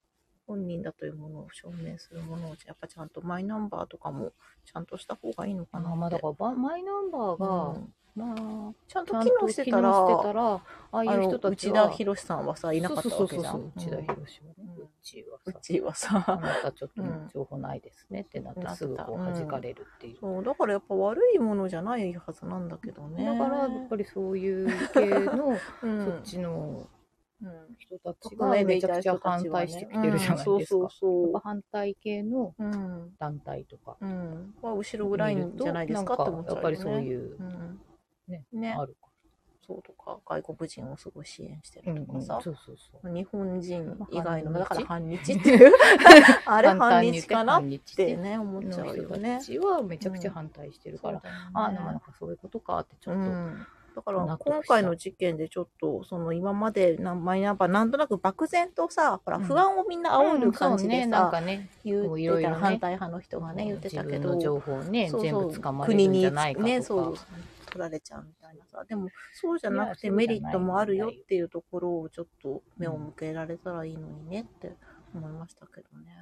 本人だというものを証明するものを、やっぱちゃんとマイナンバーとかもちゃんとした方がいいのかなまあだからばマイナンバーが、うんまあちゃんと機能してたら、ああいう人たち内は田博さんはさ、いなかったわけじゃん。そうそうそうそう内田博はね、うちはうさちはさ。あなたちょっとうん情報ないですねってなってすぐこう弾かれるっていう。そう、だからやっぱ悪いものじゃないはずなんだけどね。だからやっぱりそういう系の、うん、そっちのうん。人たち匿がめちゃくちゃ反対してきてるじゃないですか。うんそうそう反対系の。団体とかうん。は後ろぐらいんじゃないですかって思っちゃうよね。やっぱりそういう、うん。ね。ね。あるかそうとか、外国人をすごい支援してら。うんうん、るとかさ。そうそうそう。日本人以外の、まあだから反反日っていう。あれ反日かな？ってね、思っちゃうよね。た。ちはめちゃくちゃ反対してるから、そうだよね。ああ、なんかそういうことかってちょっと、うん、だから今回の事件でちょっとその今までなマイナンバーなんとなく漠然とさほらうん。不安をみんな煽る感じでうんそうんさ、かね、言ってた反対派の人がね言ってたけど。自分の情報をね、そうそう。全部捕まれるんじゃないかとか。国にねそう取られちゃうみたいなさでもそうじゃなくてメリットもあるよっていうところをちょっと目を向けられたらいいのにねって思いましたけどね。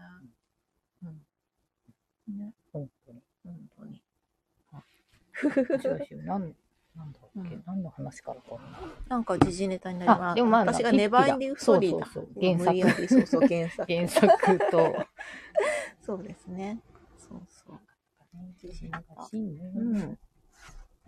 うんね本当に。なん、なんだっけ、うん何の話からかな？なんか時事ネタになります。あでもまあ私がネバーエンディングストーリーだ。そうそうそう原作そうそう、原作。原作と、そうですね。そうそう。時事ネタ。うん。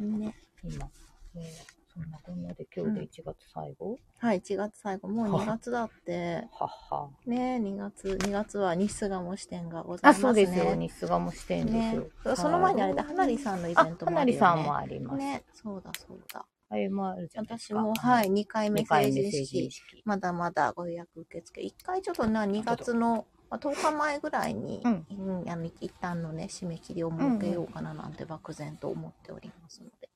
ね。今、えーそんなこんなで今日で1月最後、はい、1月最後。もう2月だって。はっは。ね、2月、2月は日数がも支店がございあ、ますね。そうですよ。日数がも支店ですねよ。。その前にあれだ、花火さんのイベントあ、もあるよね。花火さんもあります。ね、そうだそうだ。あれもあるじゃないですか。私も、はい、2回目二回成人。式。まだまだご予約受付。1回ちょっとな、2月の、まあ、10日前ぐらいに、うんうんあの一旦のね、締め切りを設けようかななんて漠然と思っておりますので。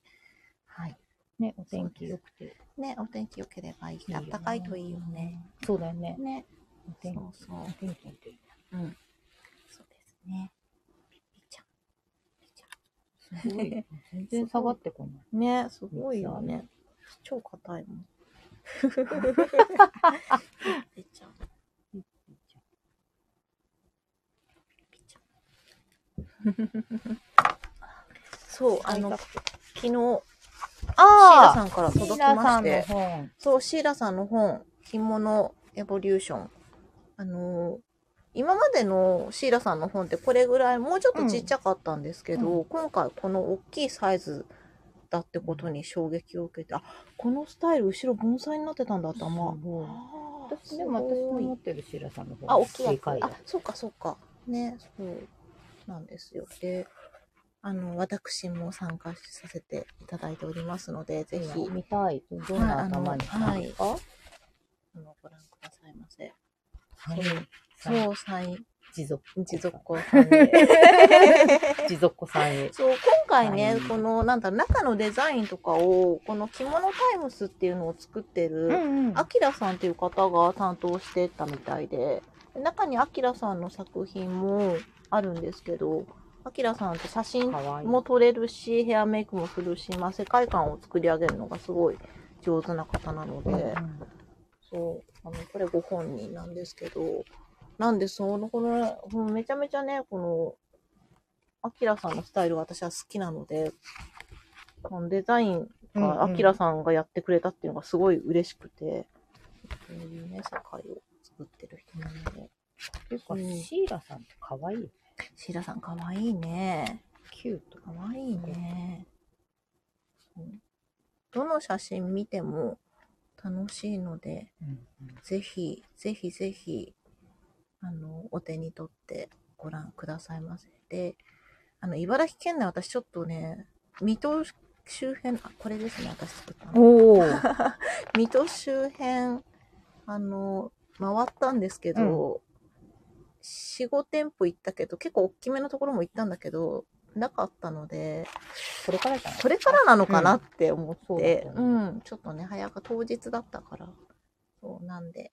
はい。ね、お天気良くて。ね、お天気良ければいい。あったかいといいよね。。そうだよね。ね。お天気そうそうお天気ってうん。そうですね。ピッピちゃん。ピちゃすごい。全然下がってこない。ん。ね、すごいよね。超硬いもん。ピッピちゃん。ピッピちゃん。そう、あの、昨日、シーラあさんからあ届きまして、本。そう、シーラさんの本、着物エボリューション。あのー今までのシーラさんの本ってこれぐらい、もうちょっとちっちゃかったんですけど、う今回この大きいサイズだってことに衝撃を受けて、あ、このスタイル後ろ盆栽になってたんだって、まあ、すごいあ私、でも私の持ってるシーラさんの方あ、大きいやつ。でかいあ、そうかそうか。ね、そうなんですよ。で、あの、私も参加させていただいておりますので、ぜひ、見たい。どんな頭にしたんですか、あの、ご覧くださいませ。はいそうそう、サイン、持続。持続子さんで。持続さんへ。そう、今回ねはい、この、なんだ中のデザインとかを、この着物タイムスっていうのを作ってる、んアキラさんっていう方が担当してたみたいで、中にアキラさんの作品もあるんですけど、アキラさんって写真。も撮れるし、ヘアメイクもするし、まあ、世界観を作り上げるのがすごい上手な方なので、うんうんそう、あの、これご本人なんですけど、なんで、その、この、めちゃめちゃね、この、アキラさんのスタイルが私は好きなので、このデザインがアキラさんがやってくれたっていうのがすごい嬉しくて、そういうね、世界を作ってる人なので。ていうか、うんシーラさんって可愛いよね。シーラさんかわいいね。キュート。かわいいね。どの写真見ても楽しいので、ぜひ、ぜひぜひ、あの、お手に取ってご覧くださいませ。で、あの、茨城県内私ちょっとね、水戸周辺、あ、これですね、私作ったの。おお。水戸周辺、あの、回ったんですけど、4、5店舗行ったけど、結構大きめのところも行ったんだけど、なかったので、これからじゃない？これからなのかなって思ってだ、とう思ん、ちょっとね、早く当日だったから、そうなんで、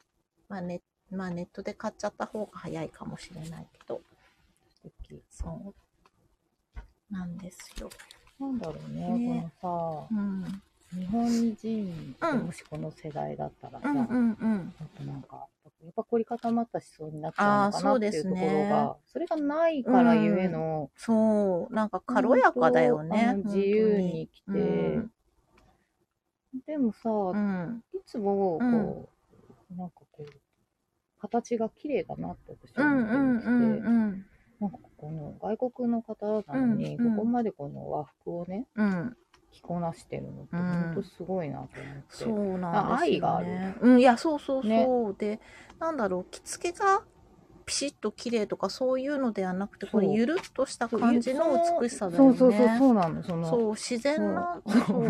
まあネまあ、ネットで買っちゃった方が早いかもしれないけど、そう。なんですよ。なんだろうね、ねこのうん。さ、日本人、うんもしこの世代だったらさ、うんうんうん。固まった思想になっちゃうのかなっていうところが、それがないからゆえの、そう、なんか軽やかだよね自由に来て、うん。でもさ、うん。いつもこう、なんかこう、形が綺麗だなって私うはんうん思ってて、うん。なんかこの外国の方なのに、うんうん。ここまでこの和服をね、うん。着こなしてるのって、うん本当すごいなと思って。そうなんですよ、ね。あ愛があるうん、いや、そうそうそう。ねで、なんだろう、着付けがピシッと綺麗とかそういうのではなくて、これゆるっとした感じの美しさだよね。そうそうそう、そうなの。その、そう自然な、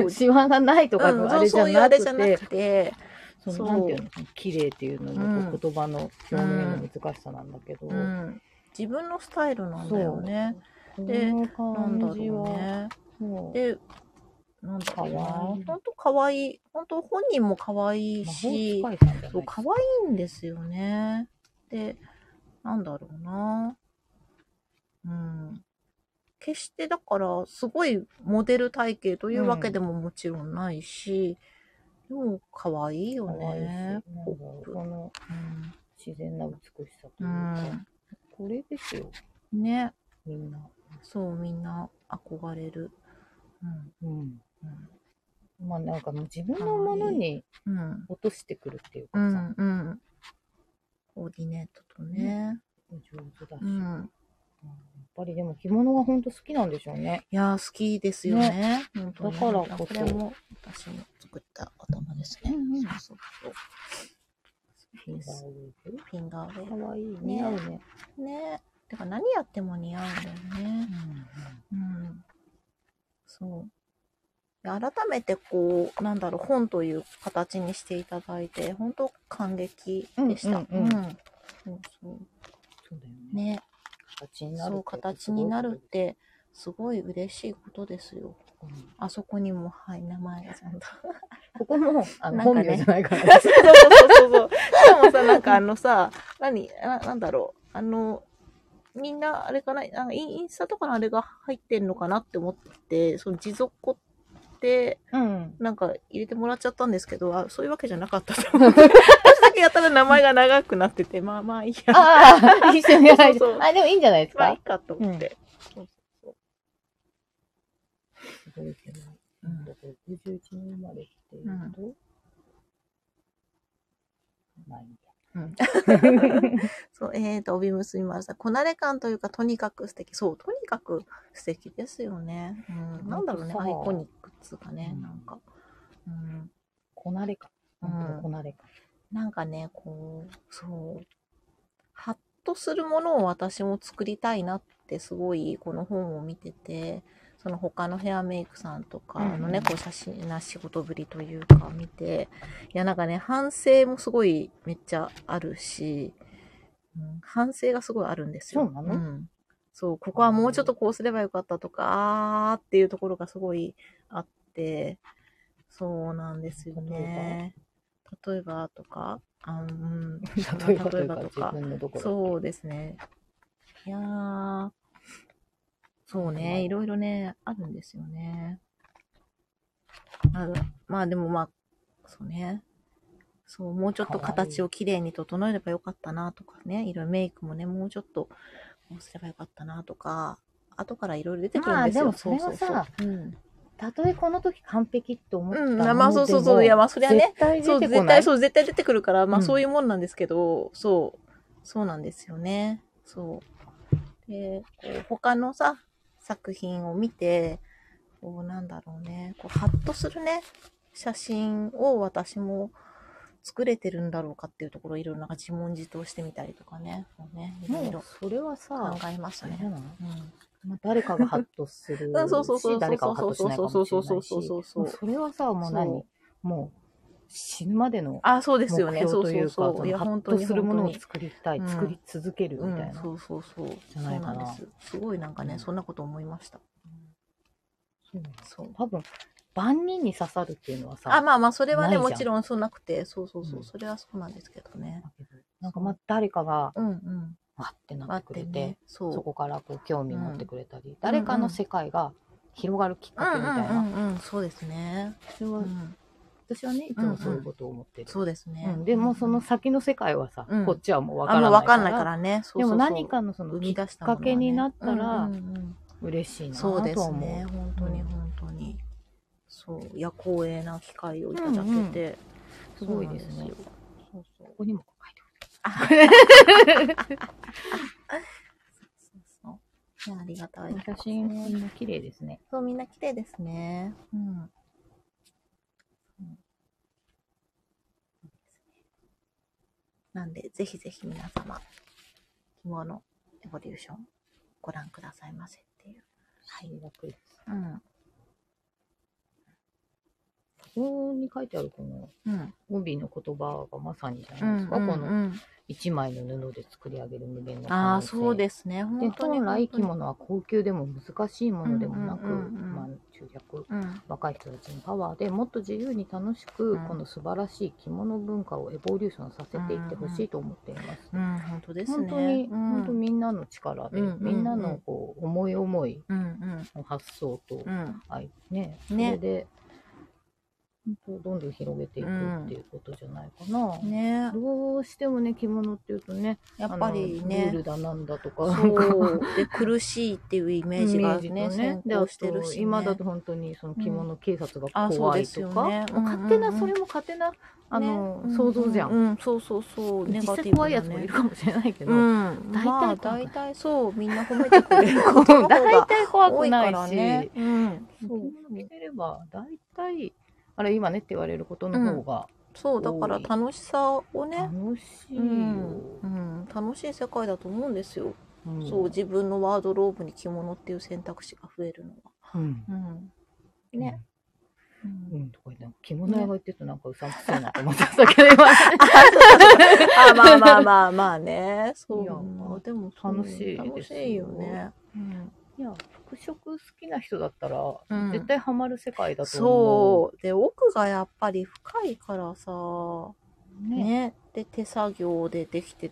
シワ がないとかうんのあれじそうそういうゃなくあれじゃなて、くて、そのなんていうの、綺麗っていうのうんの言葉の表現の難しさなんだけど、うん、自分のスタイルなんだよね。こでのなんだろうね。で、なんだろうかわいいな。ほんと可愛い。ほんと本人も可愛いし、そう、可愛いんですよね。で、なんだろうな。うん。決してだから、すごいモデル体型というわけでももちろんないし、でも可愛いよね。なんポかップ。この自然な美しさといううか、ん。これですよ、うん。ね。みんな。そう、みんな憧れる。うん。うん。うん。まあなんかもう自分のものにうん。落としてくるっていううかさ、ん。うん。コーディネートとね。上手だし、うんうん。やっぱりでも着物が本当好きなんでしょうね。いやー、好きですよね。本当にだからこそこれも私の作った頭ですね。うんうんそうそうそう。フィンガーウェーブ。フィンガーウェかわいい。ね似合うね。イね。てか何やっても似合うんだよね。うん。そう。で改めてこう、なんだろう、本という形にしていただいて、本当感激でした。うんうんうんそうそう。そうだよね。ね。形になるそう、形になるって、すごい嬉しいことですよ。うんあそこにも、はい、名前がちゃんと。ここも、あの、本名じゃないから。そうそうそうそう。しかもさ、なんかあのさ、何ななんだろう。あの、みんな、あれかな、なんかインスタとかのあれが入ってんのかなって思って、その持続て、うん。なんか入れてもらっちゃったんですけど、あ、そういうわけじゃなかったと思って。私だけやったら名前が長くなってて、まあまあいいや。ああ、一緒に入るそうそうあ、でもいいんじゃないですか？まあいいかと思って。そうそうすごいけど。うんだって61年生まれっていうと、まあいいや。うん そう、えーと、帯結びました。こなれ感というか、とにかく素敵。そう、とにかく素敵ですよね。うん、なんだろうね、アイコニックっつうかね、うんなんか。うん。こなれか。うんこなれか。なんかね、こう、そう、ハッとするものを私も作りたいなってすごいこの本を見てて、その他のヘアメイクさんとかのね、うんこう写真な仕事ぶりというか見て、いやなんかね、反省もすごいめっちゃあるし、うん反省がすごいあるんですよ。そうなの？ん。そう、ここはもうちょっとこうすればよかったとか、あーっていうところがすごいあって、そうなんですよね。例えばとか、あうん、例えばとかそうですね。いやー、そうね、いろいろね、あるんですよね。あるまあでもまあ、そうね。そう、もうちょっと形をきれいに整えればよかったなとかね、いろいろメイクもね、もうちょっとこうすればよかったなとか、後からいろいろ出てくるんですよ。まあでもそれはさうん。たとえこの時完璧って思ったうん、まあそうそうそう。いや、まあそれはね絶、対そう、絶対、そう、絶対出てくるから、まあうんそういうもんなんですけど、そう、そうなんですよね。そう。で、こう他のさ、作品を見て、こうなんだろうね、こうハッとするね、写真を私も作れてるんだろうかっていうところ、いろいろなんか自問自答してみたりとかね、こうね、いろいろそれはさ考えますね。まあ、誰かがハッとする うんそうそうそうそうし誰かがハッとしないかもしれないしそうそうそうそうそうもうそれはさもう何そもう死ぬまでのあ、そうで目すよね。そう標というかそうそう。いや、本当にとするものを作りたい、うん作り続けるみたいな、うん、そうそうそう。じゃないかなす。すごいなんかね、うんそんなこと思いました。そうそう。多分万人に刺さるっていうのはさあ、まあまあ、それはね、もちろんそうなくて、そうそうそう、うんそれはそうなんですけどね。なんかまあ誰かがうんうん。わってなっててくれてね。そう。そこからこう興味持ってくれたり、誰かの世界が広がるきっうんうんかけみたいな、うんうん、そうですね。それはうん、私はねいつもそういうことを思ってる、そうですね。うんでもその先の世界はさ、うんこっちはもう分かあ、らないもうわかんないからね。そうでそうそうも何かのその生きっかけになったら嬉しいなとそうで思う。すね。本当にうん本当に。そう。いや、光栄な機会をいただけて。すごいですねそう。そうこ。こにも書いて そうそう。いや、ありがたいある。。写真みんな綺麗ですね。そう、みんな綺麗ですね。うん。うんなんで、ぜひぜひ皆様、着物エボリューションご覧くださいませっていう。はい。うん。ここに書いてあるこのうん。帯の言葉がまさにじゃうん。ないですか。うんこのうん一枚の布で作り上げる無限の可ああ、能性。そうですね。で本当に。本来着物は高級でも難しいものでもなく、うんうんうんうんまあ、中弱うん。若い人たちのパワーでもっと自由に楽しく、うんこの素晴らしい着物文化をエボリューションさせていってほしいと思っています。うん、本当ですね。本当に、うん、本当みんなの力で、うんうんうんみんなのこう思い思いうんの発想と、うん。うん。はいね、そねれで、本当どんどん広げていくっていうことじゃないかな。ねどうしてもね、着物っていうとね、やっぱりあのルーねル。だなんだとか、そう。で、苦しいっていうイメージがね、イメージと先であ行してるし、ね。と今だと本当にその着物警察が怖いとか、ねもう勝手な、うんうんうんそれも勝手な、あの、ね想像じゃん。うん、うんそうそうそう。ネ実ガティブなね際怖いやつもいるかもしれないけど、うん。大体まあ、大体そう、みんな褒めてくれることの方 大が体怖くないし、らね。うん。着そう物着てれば大体、あれ今ねって言われることの方がそう、だから楽しさをね、楽しいよ。うん、うん、楽しい世界だと思うんですよ。うんそう、自分のワードローブに着物っていう選択肢が増えるのは。うん。うん。ね。ううんん、とか言って着物屋が言ってるとなんかうさんくせえなと思ってたけど、今。あ、まあまあまあまあね。そう。あでも楽しい楽しいよね。うん。いや、服飾好きな人だったら、うん絶対ハマる世界だと思そう。で、奥がやっぱり深いからさ、う。ね。ね。で、手作業でできて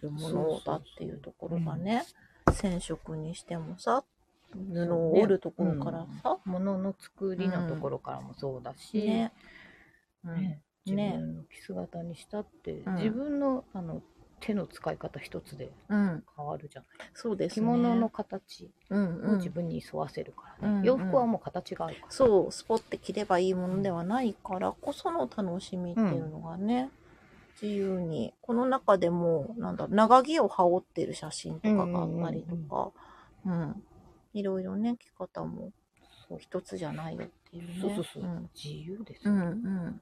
るものだっていうところがね、染色にしてもさ、布を織るところからさ、物の作りのところからもそうだし、ね。うんね自ね分の着姿にしたって、うん自分のあの手の使い方一つでうん。変わるじゃない。そうですね。着物の形うんをうん自分に沿わせるからね。うん洋服はもう形があるから。そう、スポって着ればいいものではないからこその楽しみっていうのがね、自由に、この中でも、なんだ長着を羽織ってる写真とかがあったりとか、うんいろいろね、着方も一つじゃないよっていうね。そうそうそう。ん自由ですよ。うんうん。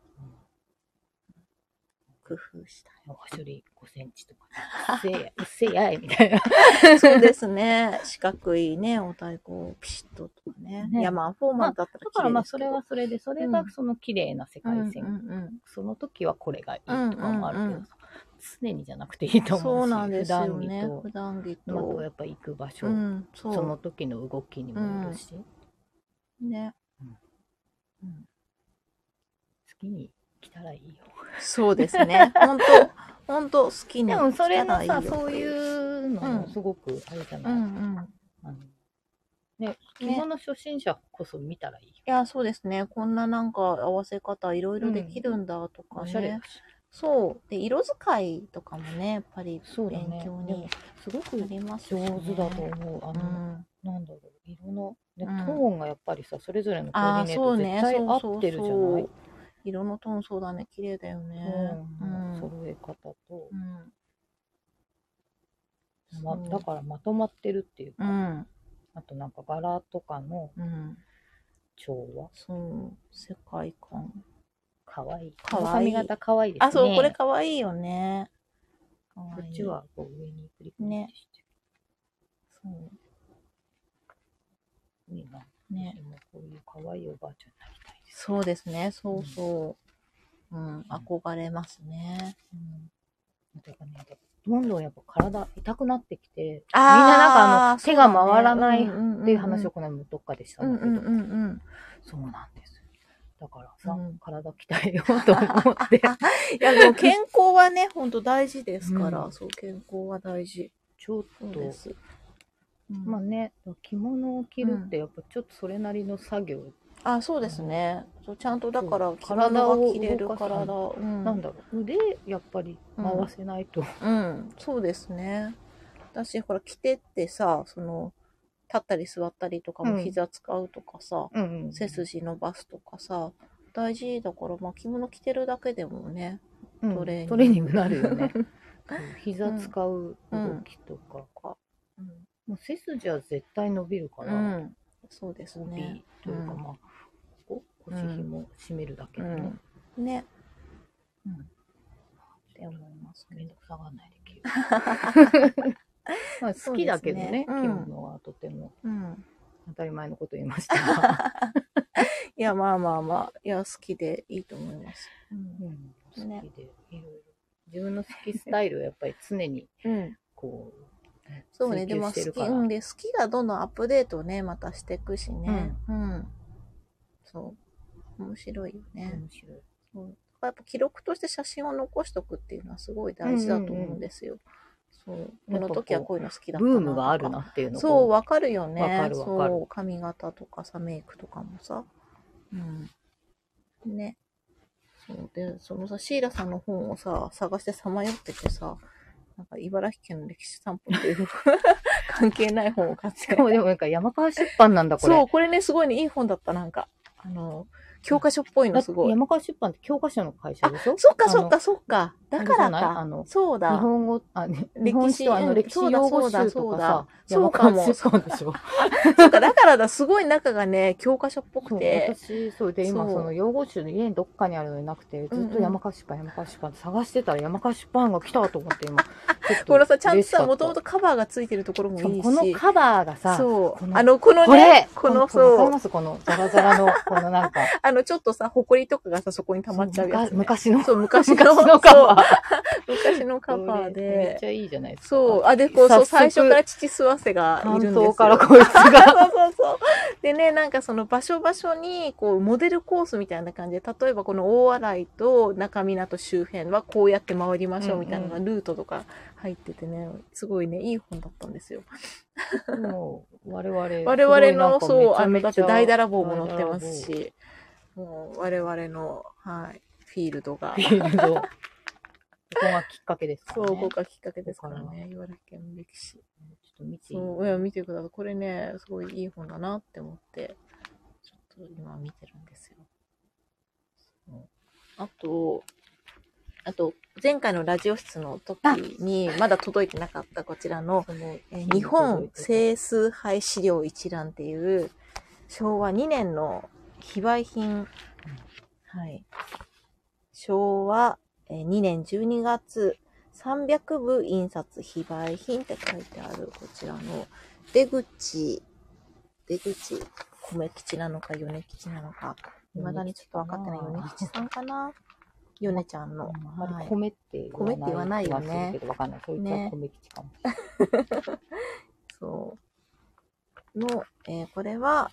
工夫したおはしょり5センチとか、うっせえや、うっせえやい、みたいな。そうですね。四角いね、お太鼓をピシッととかね。ねいや、まあ、フォーマットだったらだからまあ、それはそれで、それがその綺麗な世界線。うんうんうんその時はこれがいいとかもあるけど、うんうんうん常にじゃなくていいと思うし、そうなんですよね。普普段着と、あとと。やっぱ行く場所、うん、そその時の動きにもよるし、う。ね。うんうん好きに来たらいいよ。そうですね。本当本当好きにでもそれのさ、そういうのうんもすごくあれじゃない、うんうん。ね、着物初心者こそ見たらいいよ。いや、そうですね。こんななんか合わせ方いろいろできるんだとかね。おしゃれ。そう。で、色使いとかもね、やっぱり勉強にすごくなりますしね上手だと思う。あうの、ん。なんだろう、色の、トーンがやっぱりさ、それぞれのコーディネート。絶対合ってるじゃない？色のトーンそうだね。綺麗だよね。ううんん。揃え方と、うん。ま、だからまとまってるっていうか、うん。あとなんか柄とかのうん。調和、そう。世界観。かわいい。かわいい髪型かわいいですね。あ、そう、これかわいいよね。こっちはこう上にクリックねそう。いいな。ねでもこういうかわいいおばあちゃんになり。そうですね。そうそう。うん。憧れますね。うん。だからね、どんどんやっぱ体痛くなってきて、みんななんかあの、手が回らないっていう話をこの間もどっかでしたうんんだけど、うんうんうん。そうなんですよ。だからさ、うん体鍛えようと思って。いや、でも健康はね、ほんと大事ですから、うんそう、健康は大事。ちょっと。うんまあね、着物を着るってやっぱちょっとそれなりの作業、あ、そうですね。そうちゃんとだから、体をが着れる体。うん。なんだろう、腕やっぱり回せないと。うん、そうですね。私、ほら、着てってさ、その、立ったり座ったりとかもうん膝使うとかさ、うんうん背筋伸ばすとかさ、大事だから、まあ、着物着てるだけでもね、うんトレーニングトレーニングなるよね。膝使う動きとか、うん。もう背筋は絶対伸びるから、うん、そうです帯ね。というか、うんまあ、腰紐締めるだけうん。ね。うんって思いますけどめんど。くさがらないで着る。まあ好きだけどね、ねうん着物はとてもうん。当たり前のこと言いましたが、いや、まあまあまあ、いや、好きでいいと思います。うん好ねきでいろいろ自分の好きスタイルをやっぱり常にうん。こうそうね、追でも好き、うん、で、好きがどんどんアップデートね、またしていくしね。うん。そう。面白いよね。面白い。そうやっぱ記録として写真を残しとくっていうのはすごい大事だと思うんですよ。そう。この時はこういうの好きだったブームがあるなっていうのをそう、わかるよね。わかるわかるそう、髪型とかさ、メイクとかもさ。うん。ね。そう。で、そのさ、シーラさんの本をさ、探してさまよっててさ、なんか茨城県の歴史散歩っていう 関係ない本を買って。しかもでもなんか山川出版なんだこれ。そう、これね、すごいね、いい本だった、なんか。あの、教科書っぽいの、すごい。山川出版って教科書の会社でしょ？そっか、そっか、そっか。だからか。あの日そうだ。本語、あ、ね、歴史あうんの歴史そうだ用語集とそうだかさ、そうかも山川出版でしょ？そっか、だからだ、すごい中がね、教科書っぽそうくて。私、そうで、今そうその用語集の家にどっかにあるのになくて、ずっと山川出版、山川出版探してたら山川出版が来たと思って今、このさ、ちゃんとさ、もともとカバーがついてるところもいいし。このカバーがさ、あの、このね、このわかりそう、ますこのザラザラの、このなんか、あの、ちょっとさ、埃とかがさ、そこに溜まっちゃうやつ、ね。昔の、そう、昔の、昔のカバー。昔のカバーこれめっでち。ゃいいじゃないですか。そう、あ、で、こう、そう、最初から父吸わせがいるんですよ。からこいつが。そうそうそう。でね、なんかその場所場所に、こう、モデルコースみたいな感じで、例えばこの大洗と中港周辺はこうやって回りましょうみたいなルートとか入っててね、すごいね、いい本だったんですよ。もう、我々。我々の、そう、あの、だって大だらぼうも載ってます。し、もう我々の、はい、フィールドがフ、ィールド。ここがきっかけですかそう。ここがきっかけですからね、茨城県の歴史。ちょっと見てそう、いや、見てください。これね、すごいいい本だなって思って、ちょっと今見てるんですよ。あと、あと、前回のラジオ室の時に、まだ届いてなかったこちらの、えー日本整数廃資料一覧っていう、昭和2年の非売品、はい。昭和、えー2年12月、300部印刷非売品って書いてあるこちらの出口、出口、米吉なのか米吉なのか、未だにちょっと分かってない米吉さんかな米ちゃんの。あんまりはい米って米って言わないよねわかんない。そいつ米吉かも。そう。の、えーこれは、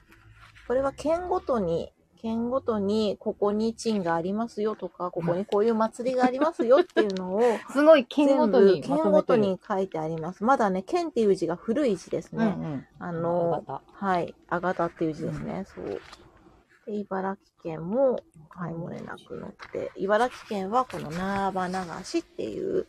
これは県ごとに、県ごとに、ここに鎮がありますよとか、ここにこういう祭りがありますよっていうのを、すごい県ごとに県ごと。に書いてあります。まだね、県っていう字が古い字ですね。うんうん。あのはい。あがたっていう字ですね。そう。で、茨城県も、はい、漏れなく載って、茨城県はこの縄場流しっていう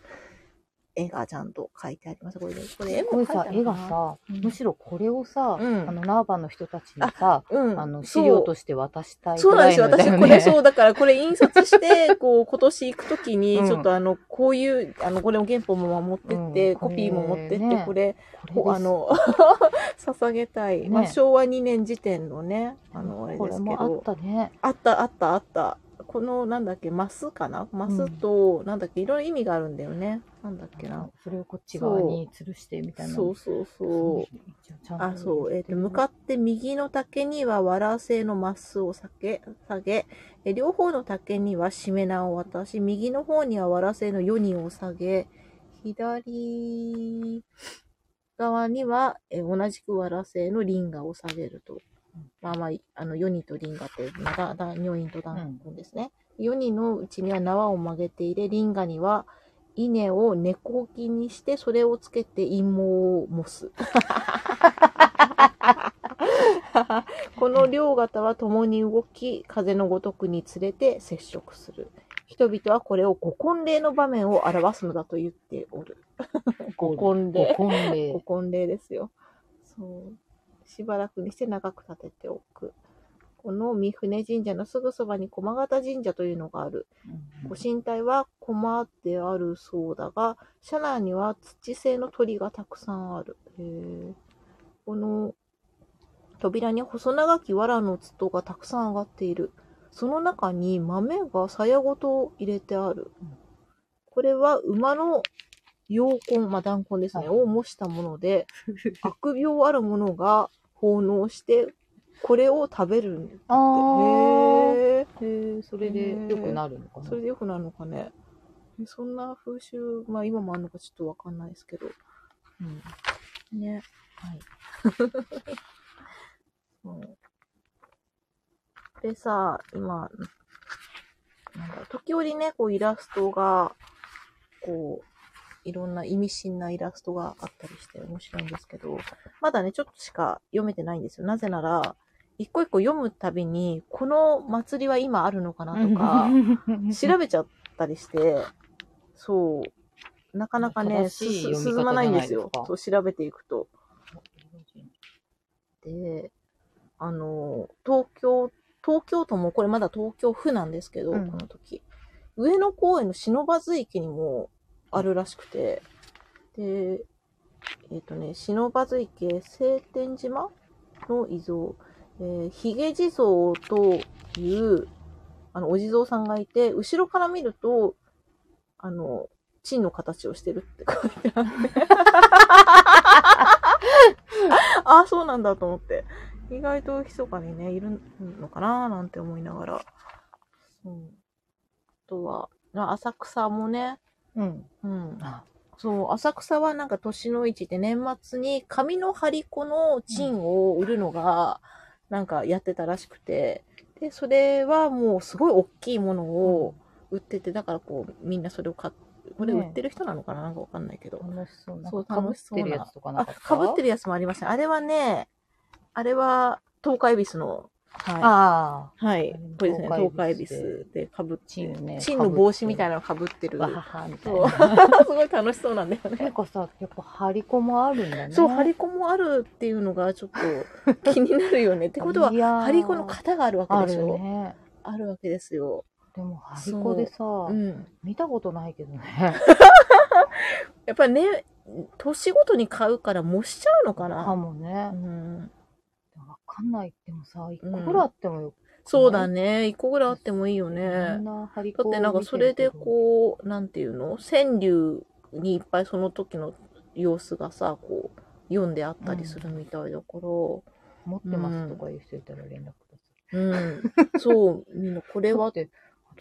絵がちゃんと書いてあります。これで、これ絵も書いてあ、る絵がさ、うんむしろこれをさ、うんあの、ナーバの人たちにさ、うん。あの、資料として渡したいそうなんですよ。私、これ、ね。そう、だから、これ印刷して、こう、今年行くときに、うんちょっとあの、こういう、あの、これも原本も持ってって、うんコピーも持ってって、これねこあの、捧げたい。ねまあ、昭和2年時点のね、あの、あれですけど。もあったね。あった、あった、あった。この、なんだっけ、マスかな？マスと、なんだっけ、いろいろ意味があるんだよね。なんだっけな。それをこっち側に吊るしてみたいな。そうそうそう。あ、そう。えっ、と、向かって右の竹にはわら製のマスを下げ、下げ、え両方の竹にはしめ縄を渡し、右の方にはわら製のヨニを下げ、左側には、え同じくわら製のリンガを下げると。まあまあ、あの、ヨニとリンガって、まだ、だ、ニョインとダンコンですね。ヨニのうちには縄を曲げて入れ、リンガには稲を根こきにして、それをつけて陰謀を模す。この両型は共に動き、風のごとくに連れて接触する。人々はこれを五婚礼の場面を表すのだと言っておる。五婚礼。五婚五礼。婚礼ですよ。そう。しばらくにして長く立てておく。この三船神社のすぐそばに駒形神社というのがある。ご神体は駒であるそうだが、車内には土製の鳥がたくさんある。へーこの扉に細長き藁の筒がたくさん上がっている。その中に豆が鞘ごと入れてあるうん。これは馬の陽根、まあ、弾根ですね、はいを模したもので、悪病あるものが奉納して、これを食べるんだって。あーへーへえ、それで良くなるのかな？それでよくなるのかね。そんな風習、まあ今もあるのかちょっとわかんないですけど。うんね。はい。そうでさ、今、なんだ時折ね、こうイラストが、こう、いろんな意味深なイラストがあったりして面白いんですけど、まだね、ちょっとしか読めてないんですよ。なぜなら、一個一個読むたびに、この祭りは今あるのかなとか、調べちゃったりして、そう、なかなかね、進まないんですよ。そう、調べていくと。で、あの、東京、東京都もこれまだ東京府なんですけど、うんこの時。上野公園の不忍池にもあるらしくて、で、えっ、とね、不忍池晴天島の遺像、えー、ヒゲ地蔵という、あの、お地蔵さんがいて、後ろから見ると、あの、チンの形をしてるって書いてあって。あ あ、そうなんだと思って。意外と密かにね、いるのかななんて思いながら。うん。あとは、まあ浅草もね、うん。うん。あそう、浅草はなんか年の市で年末に紙の張り子のチンを売るのが、なんかやってたらしくて、で、それはもうすごい大きいものを売ってて、だからこう、みんなそれを買って、これ売ってる人なのかな？なんかわかんないけど。楽しそうな。そうかぶっ楽しそうなてるやつとかなあ、かった？かぶってるやつもありました。あれはね、あれは、東海恵比寿の、はい。あはい。これですね、東東海恵比海恵比寿寿でかぶって、チンをねチンの帽子みたいなのかぶってる。あ。わはは、みたい。な。すごい楽しそうなんだよなね。んかさ、やっぱ張り子もあるんだね。そう、張り子もあるっていうのがちょっと気になるよね。ってことは、張り子の型があるわあるけでしょね。あるわけですよ。でも張り子でさ、うん。見たことないけどね。やっぱりね、年ごとに買うから模しちゃうのかかな。もねう。ん。わかんない。でもさ、いうんくらあってもよ、そうだね。一個ぐらいあってもいいよそねだってなんかそれでこう、なんていうの？川柳にいっぱいその時の様子がさ、こう、読んであったりするみたいだから、持ってますとかいう人いたら連絡ください。うん。そう、みんなこれは、だって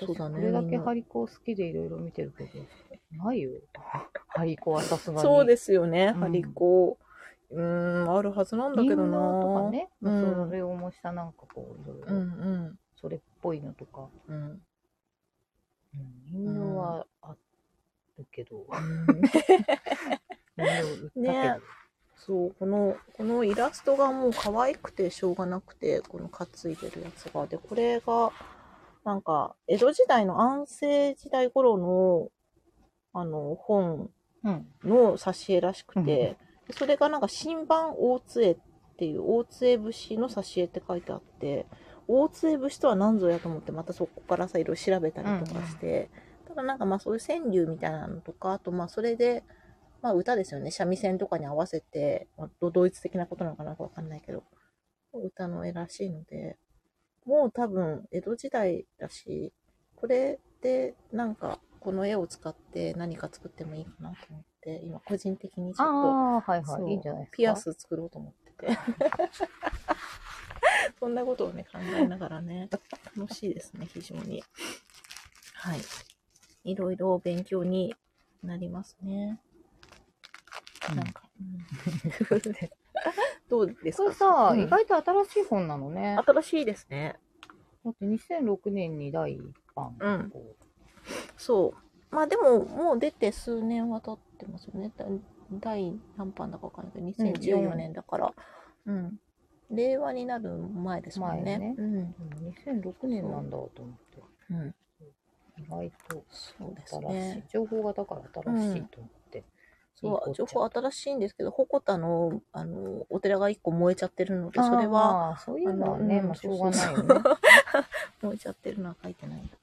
そうだねこれだけハリコ好きでいろいろ見てるけど、ないよ。ハリコはさすがに。そうですよね、うんハリコ。うーん、あるはずなんだけどな。とかね、うん。それを模したなんかこう、いろいろ、うんうん。それっぽいのとか、うん。うん、人形はあるけど、うん。ね。そう、この、このイラストがもう可愛くてしょうがなくて、この担いでるやつが。で、これが、なんか、江戸時代の安政時代頃の、あの、本うん。の挿絵らしくて、うん。でそれがなんか新版大津絵っていう大津絵節の挿絵って書いてあって、大津絵節とは何ぞやと思ってまたそこからさ、いろいろ調べたりとかして、ただなんかまあそういう川柳みたいなのとか、あとまあそれで、まあ歌ですよね、三味線とかに合わせて、まあ、ドドイツ的なことなのかなわかんないけど、歌の絵らしいので、もう多分江戸時代だし、これでなんかこの絵を使って何か作ってもいいかなと思って、今個人的にちょっとああ、はいはい。いいんじゃないですか？ピアス作ろうと思ってて。そんなことをね、考えながらね、楽しいですね、非常に。はい。いろいろ勉強になりますね。うんなんか、うんどうですか？これさ、うん意外と新しい本なのね。新しいですね。だって2006年に第一版。うんこそう。まあでも、もう出て数年は経ってますよね。だ第何版だかわかんないけど、2014年だから。うん。令和になる前ですもんね。前ねうん。うでも2006年なんだと思って。うん。意外とそうです新しい。ね。情報がだから新しいと思って。そう、いいこっちゃ情報新しいんですけど、鉾田の、あの、お寺が一個燃えちゃってるので、それは、そういうのはね、まあしょうがないよそうそうね。燃えちゃってるのは書いてないんだと。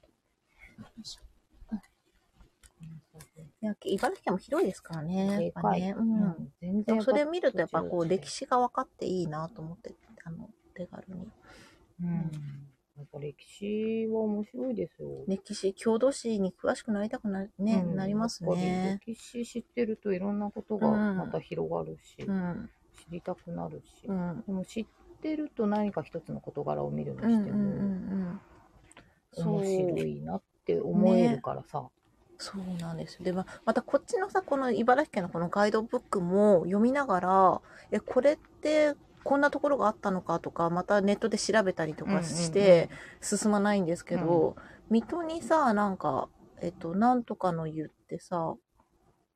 いや、茨城県も広いですからね。でかい。やっぱね。う。うんそれを見ると、やっぱこう、歴史が分かっていいなと思って、あの、手軽に。うん。歴史は面白いですよ。歴史、郷土史に詳しくなりたくな,、ねうんなりますね。り歴史知ってるといろんなことがまた広がるし、うん。知りたくなるし、うん。でも知ってると何か一つの事柄を見るにしても面白いなって思えるからさ。そうなんですよ。で、ままたこっちのさ、この茨城県のこのガイドブックも読みながら、え、これってこんなところがあったのかとか、またネットで調べたりとかして進まないんですけど、水戸にさ、なんか、えっと、なんとかの湯ってさ、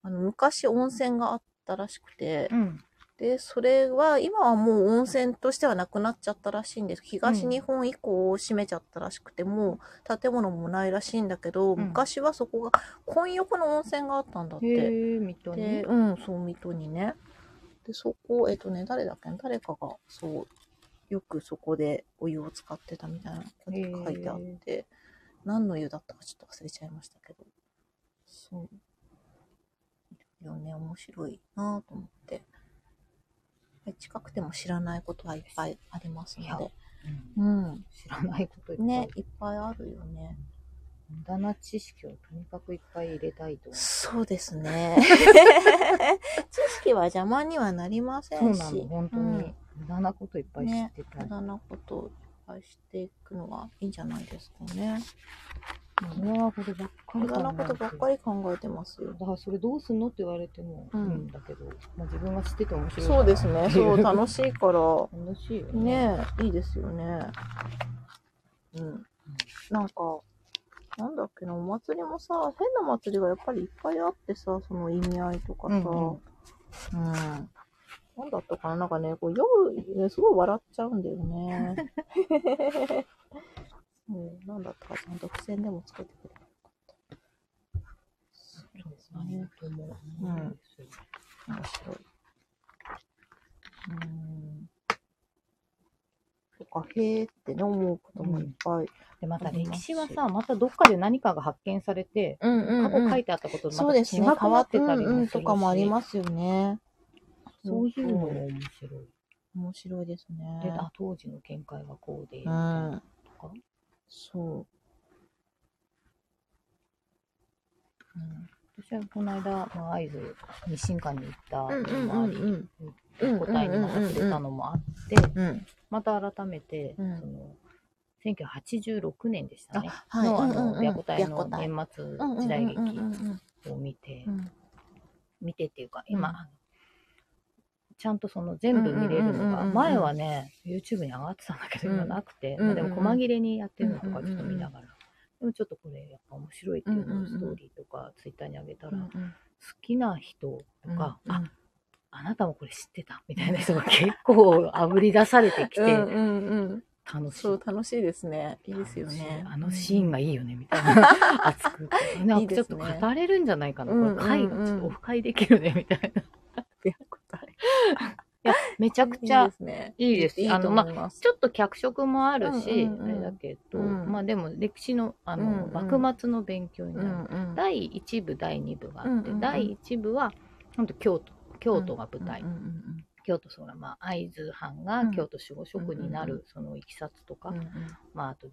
あの、昔温泉があったらしくて、うん、うんで、それは、今はもう温泉としてはなくなっちゃったらしいんです。東日本以降を閉めちゃったらしくて、もう建物もないらしいんだけど、うん昔はそこが、混浴の温泉があったんだって。へえ、水戸で、に。うん、そう、水戸にね。で、そこ、えっとね、誰だっけな？誰かが、そう、よくそこでお湯を使ってたみたいなことが書いてあって、何の湯だったかちょっと忘れちゃいましたけど、そう。いろいろね、面白いなぁと思って。近くても知らないことはいっぱいありますので。うんうん。知らないこといっぱい。ね、いっぱいあるよね。無駄な知識をとにかくいっぱい入れたいと。そうですね。知識は邪魔にはなりませんし。そうなの、本当に。うん無駄なこといっぱい知ってたい。無駄なことをいっぱいしていくのがいいんじゃないですかね。無駄なことばっかり無駄なことばっかり。り考えてますよだ。からそれどうすんのって言われても、ううんん、だけど、まあ、自分が知ってて面白いそうですね。そう、楽ししいから。楽しいよね。ねえ、いいですよね。うん。なんか、なんだっけな、お祭りもさ、変な祭りがやっぱりいっぱいあってさ、その意味合いとかさ、うんううんん。なんだったかななんかね、こう読む、ね、すごい笑っちゃうんだよね。うん、なんだったかちゃんと付箋でもつけてくればよかった。そうですね。ともうん面白い。うん。とか、へーってね、思うこともいっぱい。で、またありますし歴史はさ、またどっかで何かが発見されて、うんうん、過去書いてあったこととそうですね。また違くなってたりうんうんとかもありますよね。そういうのも面白い。面白いですね。で、あ、当時の見解はこうで、うん。かそう。うん。私はこの間、まあ、会津、日進館に行ったのもあり、うん答えにまた触れたのもあって、うん。また改めて、うん。その、1986年でしたね。あはい。の、あの、ん白虎隊の年末時代劇を見てう、ん。見てっていうか、うん。今、ちゃんとその全部見れるのが、前はね、YouTube に上がってたんだけど、うん今なくて、うんまあでも細切れにやってるのとかちょっと見ながら、でもちょっとこれやっぱ面白いっていうのをストーリーとか Twitter に上げたら、好うんきな人とか、うんあ、あなたもこれ知ってたみたいな人が結構あぶり出されてきて、うんうんうん。楽しい。そう、楽しいですね。いいですよね。あのシーンがいいよね、みたいな。熱く。なんいいかちょっと語れるんじゃないかな。こうんれ回、うんうんちょっとオフ会できるね、みたいな。や、めちゃくちいいゃですね。いいです。いいとあのま。ちょっと脚色もあるし、うんうんうんあれだけど、うん。まあでも歴史の、あの、うんうん。幕末の勉強にうなる。んうん。第1部、第2部があって、うんうんうん。第1部は、ほんと京都、京都が舞台。うんうん京都、そら、まあ、会津藩がうん。京都守護職になる、そのいきさつとか、うんうん。まあ、あと、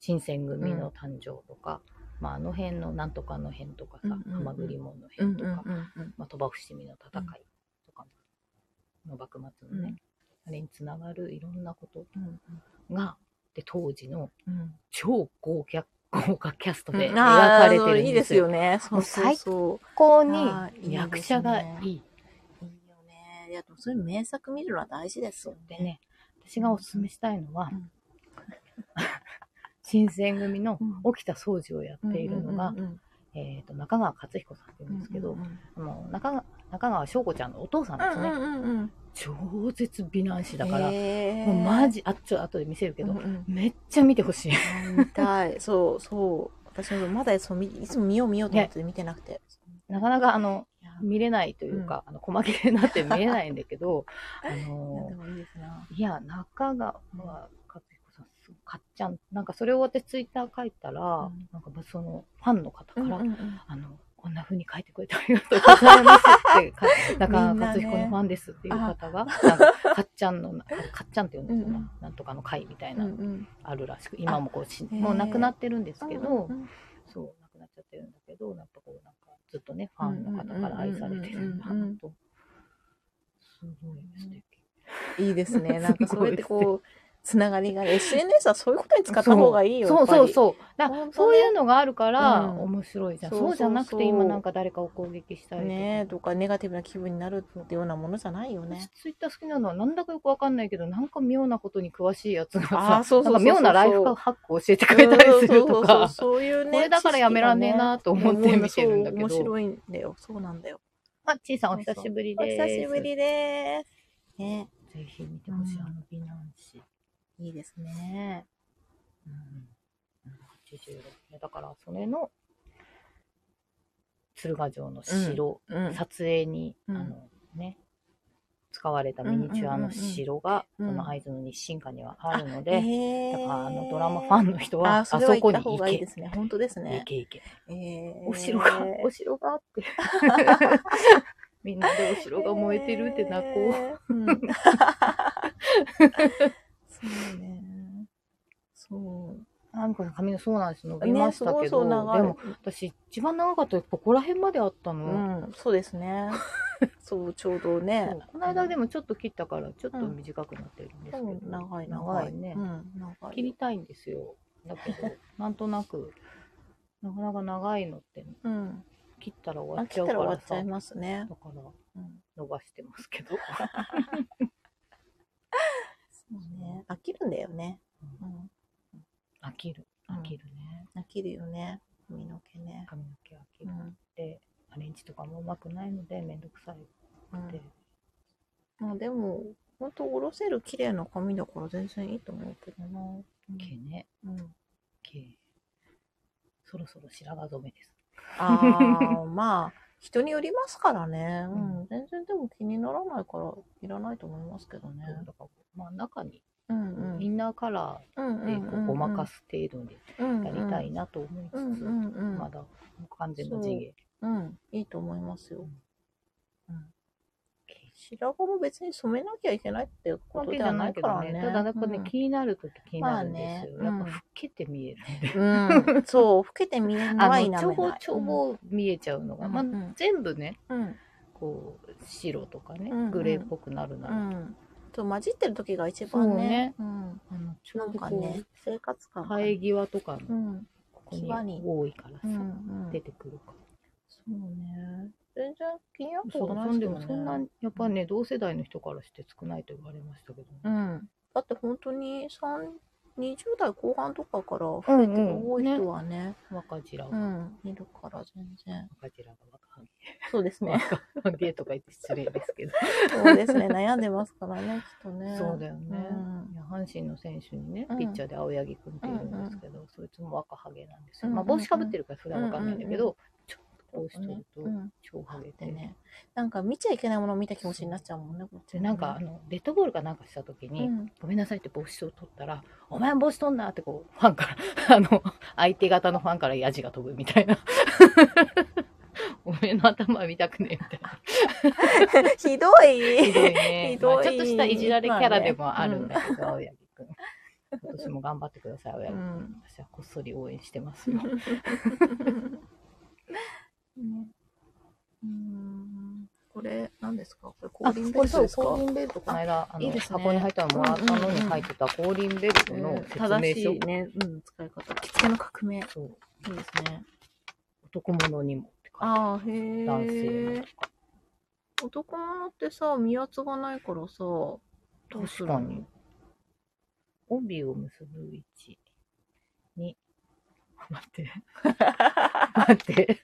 新選組の誕生とか、まあ、あの辺の、なんとかの辺とかさ、うん浜栗門のうん辺とか、うんうん。まあ、鳥羽伏見の戦いとかの幕末のね、あれにつながるいろんなことうんが、で、当時のうん。超豪華、豪華キャストでうん。描かれてあーそういいでするんですよ。よね。そう。最高にね役者がいい。いい。よね。いや、でもそういう名作見るのは大事ですよでね、私がおすすめしたいのは、うん。新選組のうん。沖田総司をやっているのが、えっ、と、中川勝彦さんって言うんですけど、あの中川中川翔子ちゃんのお父さんですね。うんうんうん超絶美男子だから、もうマジ、あ、ちょっと後で見せるけど、うんうんめっちゃ見てほしい。見たい。そうそう。私もまだそうみいつも見よう見ようと思って見てなくて。なかなかあの、見れないというか、あの、細切れになって見れないんだけど、あいやのいや、中川さん、かっちゃん、なんかそれを私ツイッター書いたら、うんなんかそのファンの方から、うんうんうんあの、こんな風に書いてくれてありがとうございますって、か中川勝彦のファンですっていう方が、なんかかっちゃんの、かかっちゃんって呼んでるのかな、うんなんとかの会みたいうんな、うんあるらしく、今もこうし、もう亡くなってるんですけど、そう、亡くなっちゃってるんだけど、やっぱこう、なんか、ずっとね、ファンの方から愛されてるんだなと。すごい素敵。いいですね。なんかそうやってこう、つながりが、SNS はそういうことに使った方がいいよ。そうそうそう。だそういうのがあるから、うん面白いじゃん。そうそうじゃなくて、今なんか誰かを攻撃したり。ねとか、ネガティブな気分になるってようなものじゃないよね私。ツイッター好きなのはなんだかよくわかんないけど、なんか妙なことに詳しいやつがさ、そうそう妙なライフハックを教えてくれたりするとそうそうそうか、そういうね。これだからやめらんねえなと思って見てるんだけど面白いんだよ。そうなんだよ。あ、ちいさんお久しぶりおです。久しぶりです。ね。ぜひ見てほしい、うんあの美男子。いいですね。うん。86だから、それの、鶴ヶ城の城、うん。撮影に、うんあのね、使われたミニチュアの城が、この会津の日進館にはあるので、へだからあのドラマファンの人は、ああそこに行け。いいですね。本当です行ね。け行け。えーお城が、お城があって。みんなでお城が燃えてるって泣こう。そうね。そう。あみこさん髪のそうなんです伸びましたけど、いそう長いでも私一番長かったらここら辺まであったの？うん、そうですね。そう、ちょうどね。この間でもちょっと切ったからちょっと短くなってるんですけど、うん、長い長い。ねうん、長い。切りたいんですよ。だけど、なんとなく、なかなか長いのってうん。切ったら終わあ、っちゃう切ったら終からさ。わっちゃいますね。だからうん。伸ばしてますけど。ね。飽きるんだよね。うん。飽きる。うん飽きるね。飽きるよね。髪の毛ね。髪の毛飽きる。うん。で、アレンジとかもうまくないのでめんどくさいって。まあでも、ほんとおろせる綺麗な髪だから全然いいと思うけどな。うん毛ね。うん。毛。そろそろ白髪染めです。ああ、まあ、人によりますからね。ううんん。全然でも気にならないから、いらないと思いますけどね。だから、まあ中にうんうん。インナーカラうんーでこうごまかす程度でうんやりたいなと思いつつ、うんうんうん。まだ完全の地毛。うん。いいと思いますよ。うん。毛白髪も別に染めなきゃいけないってことではないからね。ただやっぱね、うん気になるとき気になるんですよ。まあねやっぱ老けて見えるんで。うん、そう、老けて見えるのは否めない。ちょぼちょぼ見えちゃうのが、まあうんうん全部ね、うん。こう、白とかねうんうん、グレーっぽくなるなうら、ん。そう、混じってる時が一番ね。うん。あの、ちょなうんどねう、、生活感が生え際とかの、うん。ここに多いからさう、ん。うん。出てくるから。そうね。全然気になったことないでけどそんな、やっぱね、同世代の人からして少ないと言われましたけど、うん。だって本当に3、20代後半とかから増えてる多い人はね、若白が、うん、いるから全然。若白が若ハゲ。そうですね。若ハゲとか言って失礼ですけど。そうですね。悩んでますからね、きっとね。そうだよね。うんいや阪神の選手にねうん、ピッチャーで青柳君っているんですけど、そいつも若ハゲなんですよ。うんまあ帽子かぶってるからそれはわかんないんだけど、ちょっとこうしとるとうん。超ハゲてね。なんか見ちゃいけないものを見た気持ちになっちゃうもんね、こっちで、ねなんかあの、デッドボールかなんかした時に、うんごめんなさいって帽子を取ったら、お前帽子取んなってこう、ファンから、あの、相手方のファンからヤジが飛ぶみたいな。おめえの頭見たくねえみたいな。ひどい。ひどいね。ひどいまあちょっとしたいじられキャラでもあるんだけど、青柳くん。今年も頑張ってください、青柳くん。うん私はこっそり応援してますよ。ねうんこれ、何ですか？これ、あ、コーリンベルトですか？コーリンベルト、この間、あの、いいね箱に入ったのもらったのに入ってたコーリンベルトの説明正し書。いね、うん、使い方。着付けの革命。いそう、いですね。男物にもって書いてあああ、へる。男性。男物ってさ、身圧がないからさ、どうするの？確かに。帯を結ぶ位置に、待って。待って。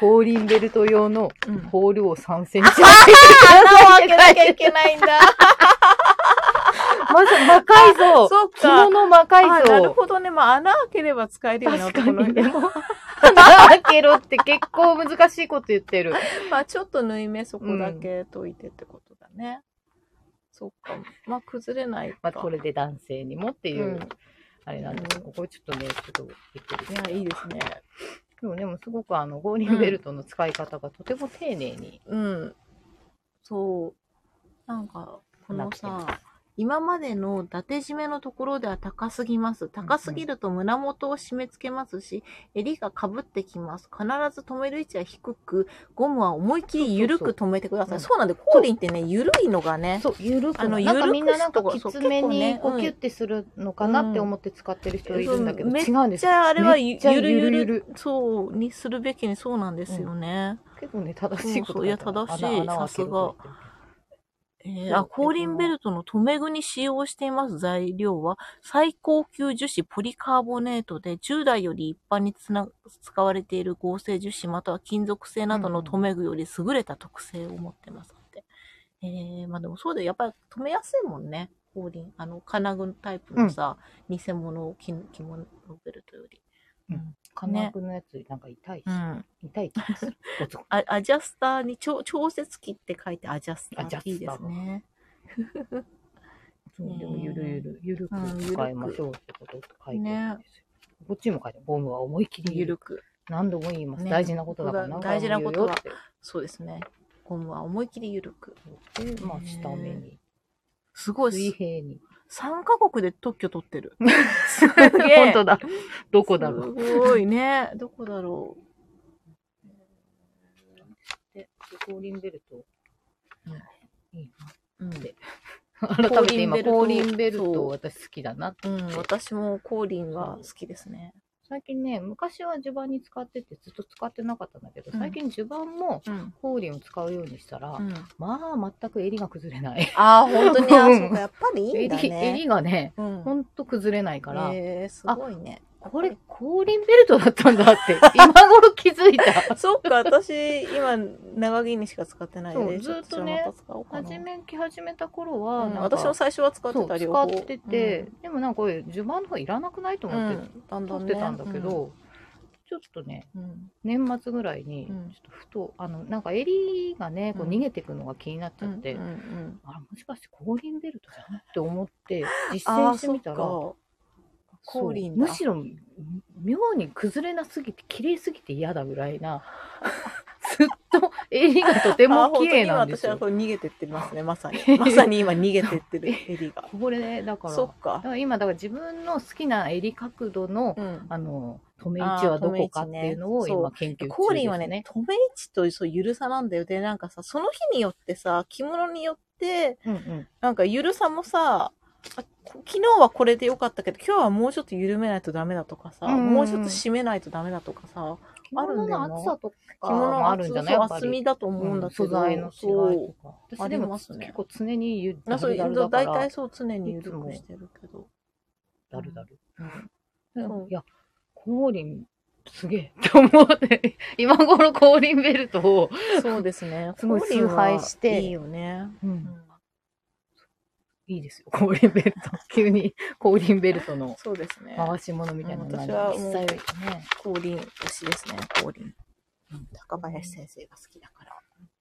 コーリンベルト用のうんホールを3センチ。穴を開けなきゃいけないんだ。まず魔改造そっ着か。物魔改あ、なる造ほどね。まあ、穴開ければ使えるよね、確か男の人にでも、穴開けろって結構難しいこと言ってる。まあ、ちょっと縫い目そこだけ解いてってことだね。そっか。まあ、崩れないか。まあ、これで男性にもっていう、うんあれなんですけど、これちょっとね、ちょっとびっくりいや、いいですね。でも、でもすごくあの、ゴーリンベルトの使い方がとても丁寧にうん。そう。なんか、このさ、今までの伊達締めのところでは高すぎます。高すぎると胸元を締め付けますし、襟が被ってきます。必ず止める位置は低く、ゴムは思いっきり緩く止めてください。そそうなんで、コーリンってね、緩いのがね。そう、ゆるく。あの緩くみんななんかきつめにこうキュッてするのかなって思って使ってる人いるんだけど、違うんですじゃあ、あれはゆめっちゃゆるゆるゆるゆるそう、にするべきにそうなんですよね。結構ね、正しいことそうそういや正しい穴穴を開けると言ってるえーあ、後輪ベルトの留め具に使用しています材料は、最高級樹脂ポリカーボネートで、従来より一般につな使われている合成樹脂または金属製などの留め具より優れた特性を持ってますって。えー、まあでもそうだよ。やっぱり留めやすいもんね。後輪。あの、金具タイプのさ、偽物着着物ベルトより。金具のやつなんか痛いし、うん。痛い気がする。ゴツゴツあアジャスターに調調節器って書いてアジャスタアジャスターーいいですね。そうでもゆるゆる、ゆるくうん使いましょうってことって書いてるんねですよ。こっちも書いてある。ゴムは思いっきりゆるゆるく。何度も言います。ね大事なことだから何回も言うよ大事なことそうですね。ゴムは思いっきりゆるく。で、まあ、下目に、すごい水す。平に。3カ国で特許取ってる。すげえ。本当だ。どこだろう。すごいね。どこだろで、コーリンベルト。いいう。うん。な。改めて今、ココーーリンベルトト私好きだな。うん、私もコーリンは好きですね。最近ね、昔は襦袢に使っててずっと使ってなかったんだけど、うん最近襦袢もうん。コーリンを使うようにしたら、うん、まあ、全く襟が崩れない。ああ、本当に、あうんそうか、やっぱりいいんだ襟、ね。襟がね、うん。ほんと崩れないから、えー、すごいね。これ、コーリンベルトだったんだって、今頃気づいた。そっか、私、今、長着にしか使ってないで、ずっとねちょっとまた使おうかな。初め、着始めた頃は、うん私も最初は使ってた両方。使ってて、でもなんかこれ、襦袢の方いらなくないとうん、思ってうん、だんだんね。取ってたんだけど、ちょっとね、うん。年末ぐらいに、ちうん。ょっとふと、あの、なんか襟がね、こううん逃げてくのが気になっちうんゃって、うんうんあら、もしかしてコーリンベルトじゃんって思って、実践してみたら、そっか。そうコーリンだむしろ、妙に崩れなすぎて、綺麗すぎて嫌だぐらいな、ずっと襟がとても綺麗なんですよ私はこれ逃げてってますね、まさに。まさに今逃げてってる 襟が。これね、だから、そっか。だから今、だから自分の好きな襟角度の、うん。あの、止め位置はどこかっていうのを今研究中です、ね。コーリンはね、止め位置とそうゆるさなんだよ。で、なんかさ、その日によってさ、着物によって、うんうん。なんかゆるさもさ、昨日はこれでよかったけど、今日はもうちょっと緩めないとダメだとかさ、うん。もうちょっと締めないとダメだとかさ、着物の厚さとか着物のもあるんじゃないやっぱ厚りみだと思うんだけど、素材の違いとか。あでもますね。結構常にゆあそうダルダルだから。大体そう常に緩くしてるけど。ダルダル。うん。でそういや、コーリン、すげえって思って、今頃コーリンベルトを、そうですね。すごい崇拝して。いいよね。うんいいですよ、コーリンベルト。急にコーリンベルトのそうですね。回し物みたいなのうん私はもう実際ね、コーリン推しですね、コーリン。うん高林先生が好きだから。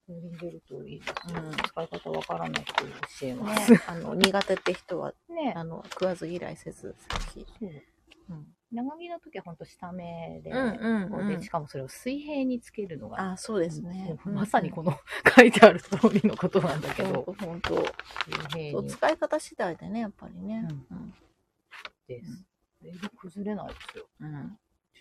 コーリンベルトいいですよ。うん使い方わからない人に教えます。ね、あの、苦手って人は、ねあの、食わず嫌いせず、ぜひ。うん。長着の時は本当下目で、うんこうでしかもそれを水平につけるのが、あ、そうですね。まさにこの書いてある通りのことなんだけほんど、とほんと。水平そう、に使い方次第でね、やっぱりね。です。襟崩れないですよ。うん。うん。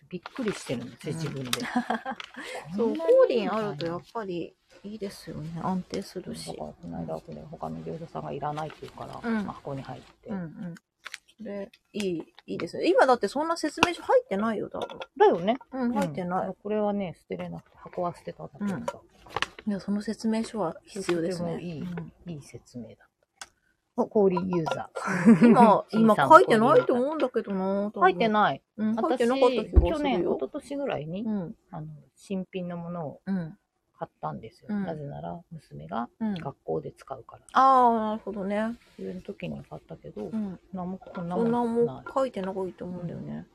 びっくりしてるんですよ、うん自分で。そう、こんなコーリンあるとやっぱりいいですよね。安定するしだか。らこの間、これ他の業者さんがいらないって言うから、うんまあ箱に入って。うんうん。で、いい、いいですね。今だってそんな説明書入ってないよ、多分。だよね。うん、入ってない。うんこれはね、捨てれなくて、箱は捨てたんだけどさ、いや、その説明書は必要ですね。いいうんいい説明だった。お、氷ユーザー。今、今書いてないとう。思うんだけどな。書いてい。ない。うん、書い私、てなかった気がするよ。去年、一昨年ぐらいに、うん。あの、新品のものをうん。買ったんですよ。うんなぜなら、娘がうん。学校で使うから。ああ、なるほどね。そういう時に買ったけど、うん。何もこんなそんなもんない。も書いてないと思うんだよね。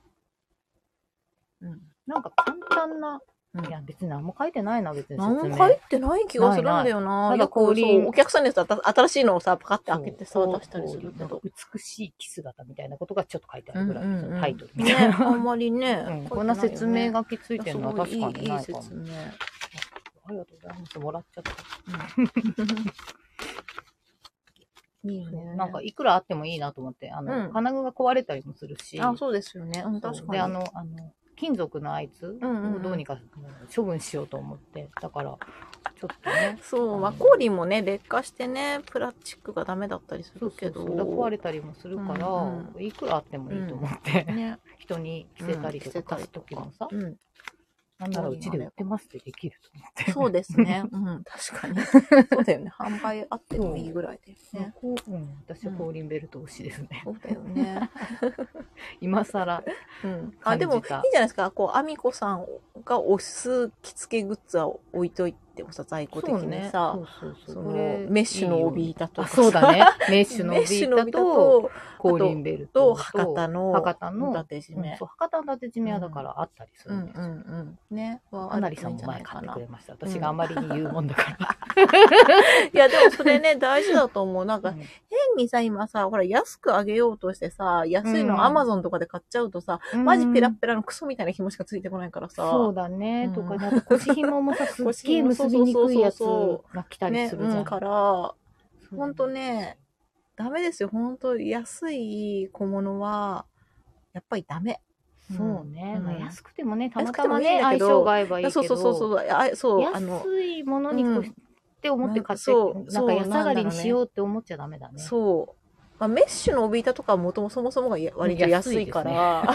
うん。なんか簡単な、うんいや別に何も書いてないな、別に何説明。も書いてない気がするんだよな。ないないただ氷そうお客さんにさ、新しいのをさ、パカって開けてさ、そう出したりするけど。美しい着姿みたいなことがちょっと書いてあるぐらい、うんうんうんタイトルみたいね、な。あんまりね。うんこんな説明書きついてるのは確かにいやすごいいいないかも。説明。ありがとうございます。もらっちゃった。いいね。なんかいくらあってもいいなと思って、あの、うん金具が壊れたりもするし。あ、そうですよね。うん、確かに。で、あの、あの、金属のあいつうんうんうんをどうにか処分しようと思って、だから、ちょっとね。そう、まあ、コーもね、劣化してね、プラスチックがダメだったりするけど。そう壊れたりもするから、うんいくらあってもいいと思って、ね。人に着せたりとか貸す時もさ、うん。なんならうちで売ってますってできると思って。そうですね。うん、確かに。そうだよね。販売あってもいいぐらいだよね。こううん、私はコーリンベルト推しですね。そうだよね。今更。うん。あ、でも、いいんじゃないですか。こう、アミコさんが推す着付けグッズは置いといてもさ、在庫的にさ、そメッシュの帯板とあかさそうだね。メッシュの帯 帯板板と、と、コーリンベルと、ト博多の、博多の縦締め博多の縦締めはだからあったりすうんうるんですよ。んうん。ね。はかなりさんも前買ってくれました。私があまりに言うもんだから。いや、でもそれね、大事だと思う。なんか、うん変にさ、今さ、ほら、安くあげようとしてさ、安いうんのアマゾンとかで買っちゃうとさ、マジペラッペラのクソみたいな紐しかついてこないからさ。そうだね。うんとか、あと腰紐もさ、すっ腰げえ紐結びにくいやつそうそうが来たりね、するじゃん。うん、から、そうほんとね、ダメですよ。ほんと、安い小物は、やっぱりダメ。そうね。うんまあ安くてもね、たまたまね、相だけど性が合えばいいけど。そうそうそうそう。あそう、安いものにこううんって思って買って、そうなんそうか安上がりにしようって思っちゃダメだね。そう。まあ、メッシュの帯板とかはもともそもそもがや割と安いから、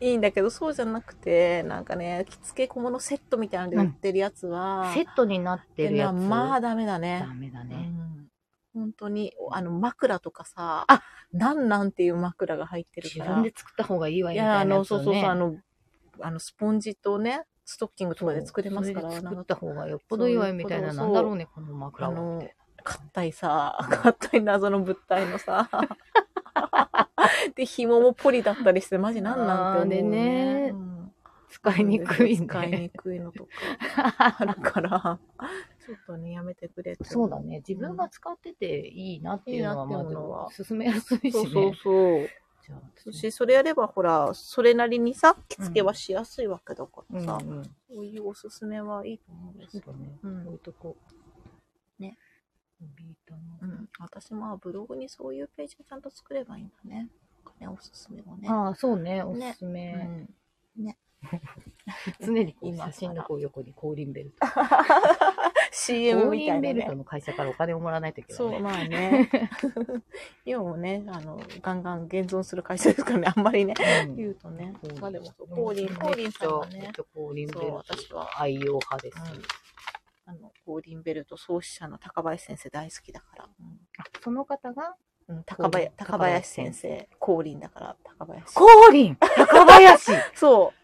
いいんだけど、そうじゃなくて、なんかね、着付け小物セットみたいなので売ってるやつは、セットになってるやつ？まあダメだねダ。メだうね。ん本当に、あの、枕とかさ、あなんなんっていう枕が入ってるから。自分で作った方がいいわいや、よみたいなあの、そうそうそう。あの、あの、スポンジとね、ストッキングとかで作れますから、作った方がよっぽどいいわよみたいな、なんだろうね、この枕は硬いさ、硬い謎の物体のさ、で、紐もポリだったりして、マジなんなんて思う、ね。ねうん使いにくい使いにね。くいのとかあるから、ちょっとね、やめてくれって思そうだね。自分が使ってていいなっていうのは、まいいなっていうのはず、進めやすいしね。そうそうそう。じゃあ私そしてそれやればほら、それなりにさ、着付けはしやすいわけだからさ、うんうん。そういうおすすめはいいと思うんですよ。ね。うん置いとこう。ね。ビータの。うん。私まあブログにそういうページをちゃんと作ればいいんだね。ね、おすすめをね。ああ、そうね。おねすすめ。うん 常に今写真のこう横にコーリンベルト。CM コーみたいなねリンベルト。の会社からお金をもらわないといけない、そう、まあね。今もね、あの、ガンガン現存する会社ですからね、あんまりね、うん言うとね。まあでも、ココーリン、コーリンさんがねコーリンベルそうト私は愛用派です。うんあの、コーリンベルト創始者の高林先生大好きだから。あその方がうん、高林、高高林先生、コーリンだから、高林。コーリン高林？そう。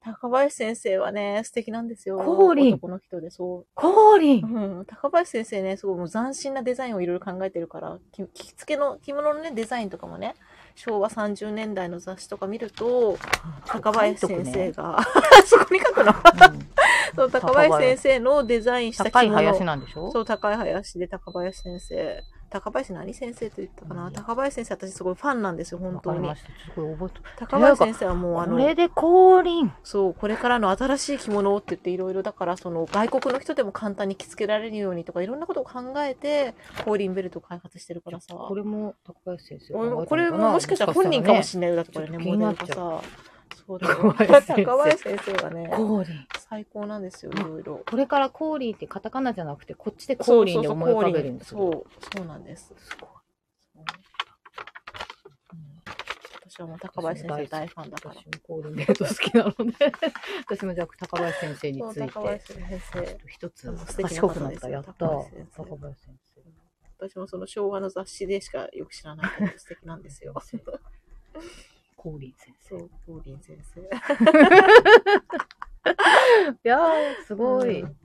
高林先生はね、素敵なんですよ。コーリン男の人で、そう。コーリンうん、高林先生ね、すごいもう斬新なデザインをいろいろ考えてるから、き着付けの着物のね、デザインとかもね、昭和30年代の雑誌とか見ると、高林先生が、そこに書くの？そう、高林先生のデザインした。高い林なんでしょ？そう、高い林で高林先生。高林何先生と言ったかな、うん高林先生私すごいファンなんですよ、本当に高林先生はもうあの、これでコーリンそう、これからの新しい着物をって言っていろいろだから、その外国の人でも簡単に着付けられるようにとかいろんなことを考えて、コーリンベルトを開発してるからさ。これも高林先生これももしかしたら本人かもしれれないよ。だってこれね、なっちゃうルがさ。そうだよ。高林先生がね、コーリン。最高なんですよ、いろいろ。これからコーリンってカタカナじゃなくて、こっちでコーリンで思い浮かべるんですそうそうなんです。すごい。私はもう高林先生大ファンだから。私もコーリンベルト好きなので、私もじゃあ高林先生について、高林先生。一つ賢くなった。やった。高林先生。私もその昭和の雑誌でしかよく知らないけど素敵なんですよ。コーリン先生。そう、コーリン先生。いやー、すごい。うん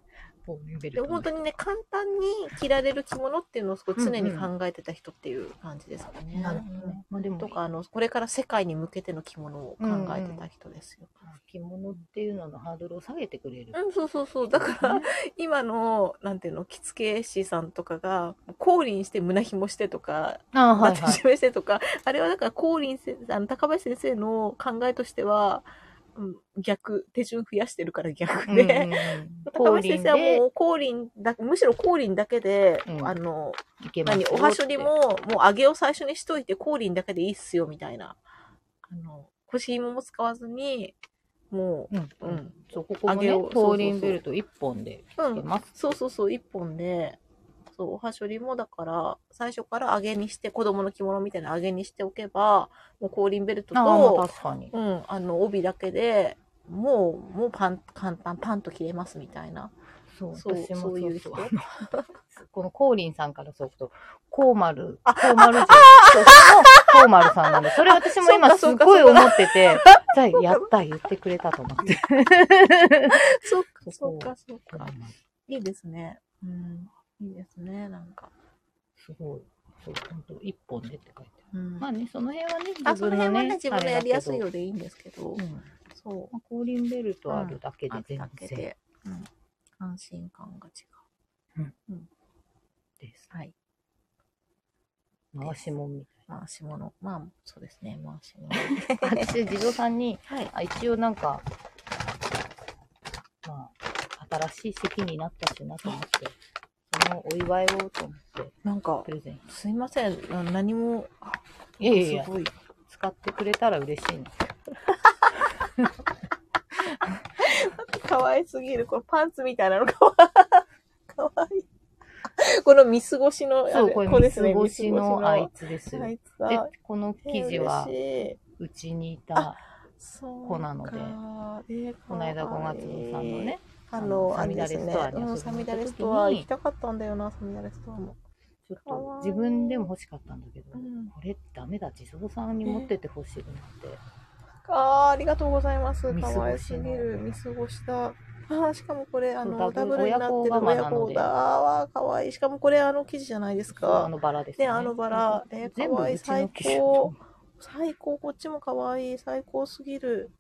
で本当にね、簡単に着られる着物っていうのをすごい常に考えてた人っていう感じですかね。なるほどね。まあでも、とか、あの、これから世界に向けての着物を考えてた人ですよ。着物っていうののハードルを下げてくれる。うん、そうそうそう。だから、今の、なんていうの、着付け師さんとかが、降臨して胸紐してとか、ああ、はいはい。めしてとか、あれはだから降臨せ、あの、高林先生の考えとしては、うん、逆、手順増やしてるから逆で、うんうんうん 高林先生はもう降臨だ、むしろ降臨だけで、うんあの、何、よおはしょりも、もう揚げを最初にしといて、降臨だけでいいっすよ、みたいな。あの、腰紐も使わずに、もうんう、うん。そう、ここもね、揚げをコーリンベルト一本でうん。つけます。そうそうそう、一本で、そう、おはしょりもだから、最初から揚げにして、子供の着物みたいな揚げにしておけば、もうコーリンベルトと、確かに。うん、あの、帯だけで、もう、もうパン、簡単、パンと切れますみたいな。そう、そう私もそういう人 このコーリンさんからすると、コーマル、あコーマル人そうコーマルさんなんで、それ私も今すごい思ってて、じゃあやった、言ってくれたと思って。そっか、そそうっか、そうかいいですね。うん。いいですね、なんか。すごい。そう、本当一本でって書いてある。うん。まあね、その辺はね、あ、自分のね、その辺はね、自分のやりやすいよあうでいいんですけど。うんそう。まあ、コーリンベルトあるだけであ全然うん。安心感が違です。う。はい。回しもんみ回し物。まあ、そうですね、回し物。たいな。私、地蔵さんに、はい。あ一応なんか、まあ、新しい席になったしなと思って、そのお祝いをと思って、なんか。すいません。あ何も、あいやいやいやすごい。使ってくれたら嬉しいな。可愛すぎる。このパンツみたいなのかわかわいい。この見過ごしの、あそう、これこ見過ごしのあいつですよ。あいつでだ。、この生地はえ、うちにいた、子なのでかえーこの間5月さんのね、あの、あれですね。サミダレストア行った時にうん、サミダレストア行きたかったんだよな、サミダレストアも。ちょっと自分でも欲しかったんだけど、うんこれダメだ、地蔵さんに持ってってほしいと思って。あーありがとうございます。かわいすぎる。見過ごした。あーしかもこれ、あの、ダダブルになってる親子だ。あーかわいい。しかもこれ、あの生地じゃないですそうあか。のバラですね、あのバラ。えー、かわいい。最高。最高。こっちもかわいい。最高すぎる。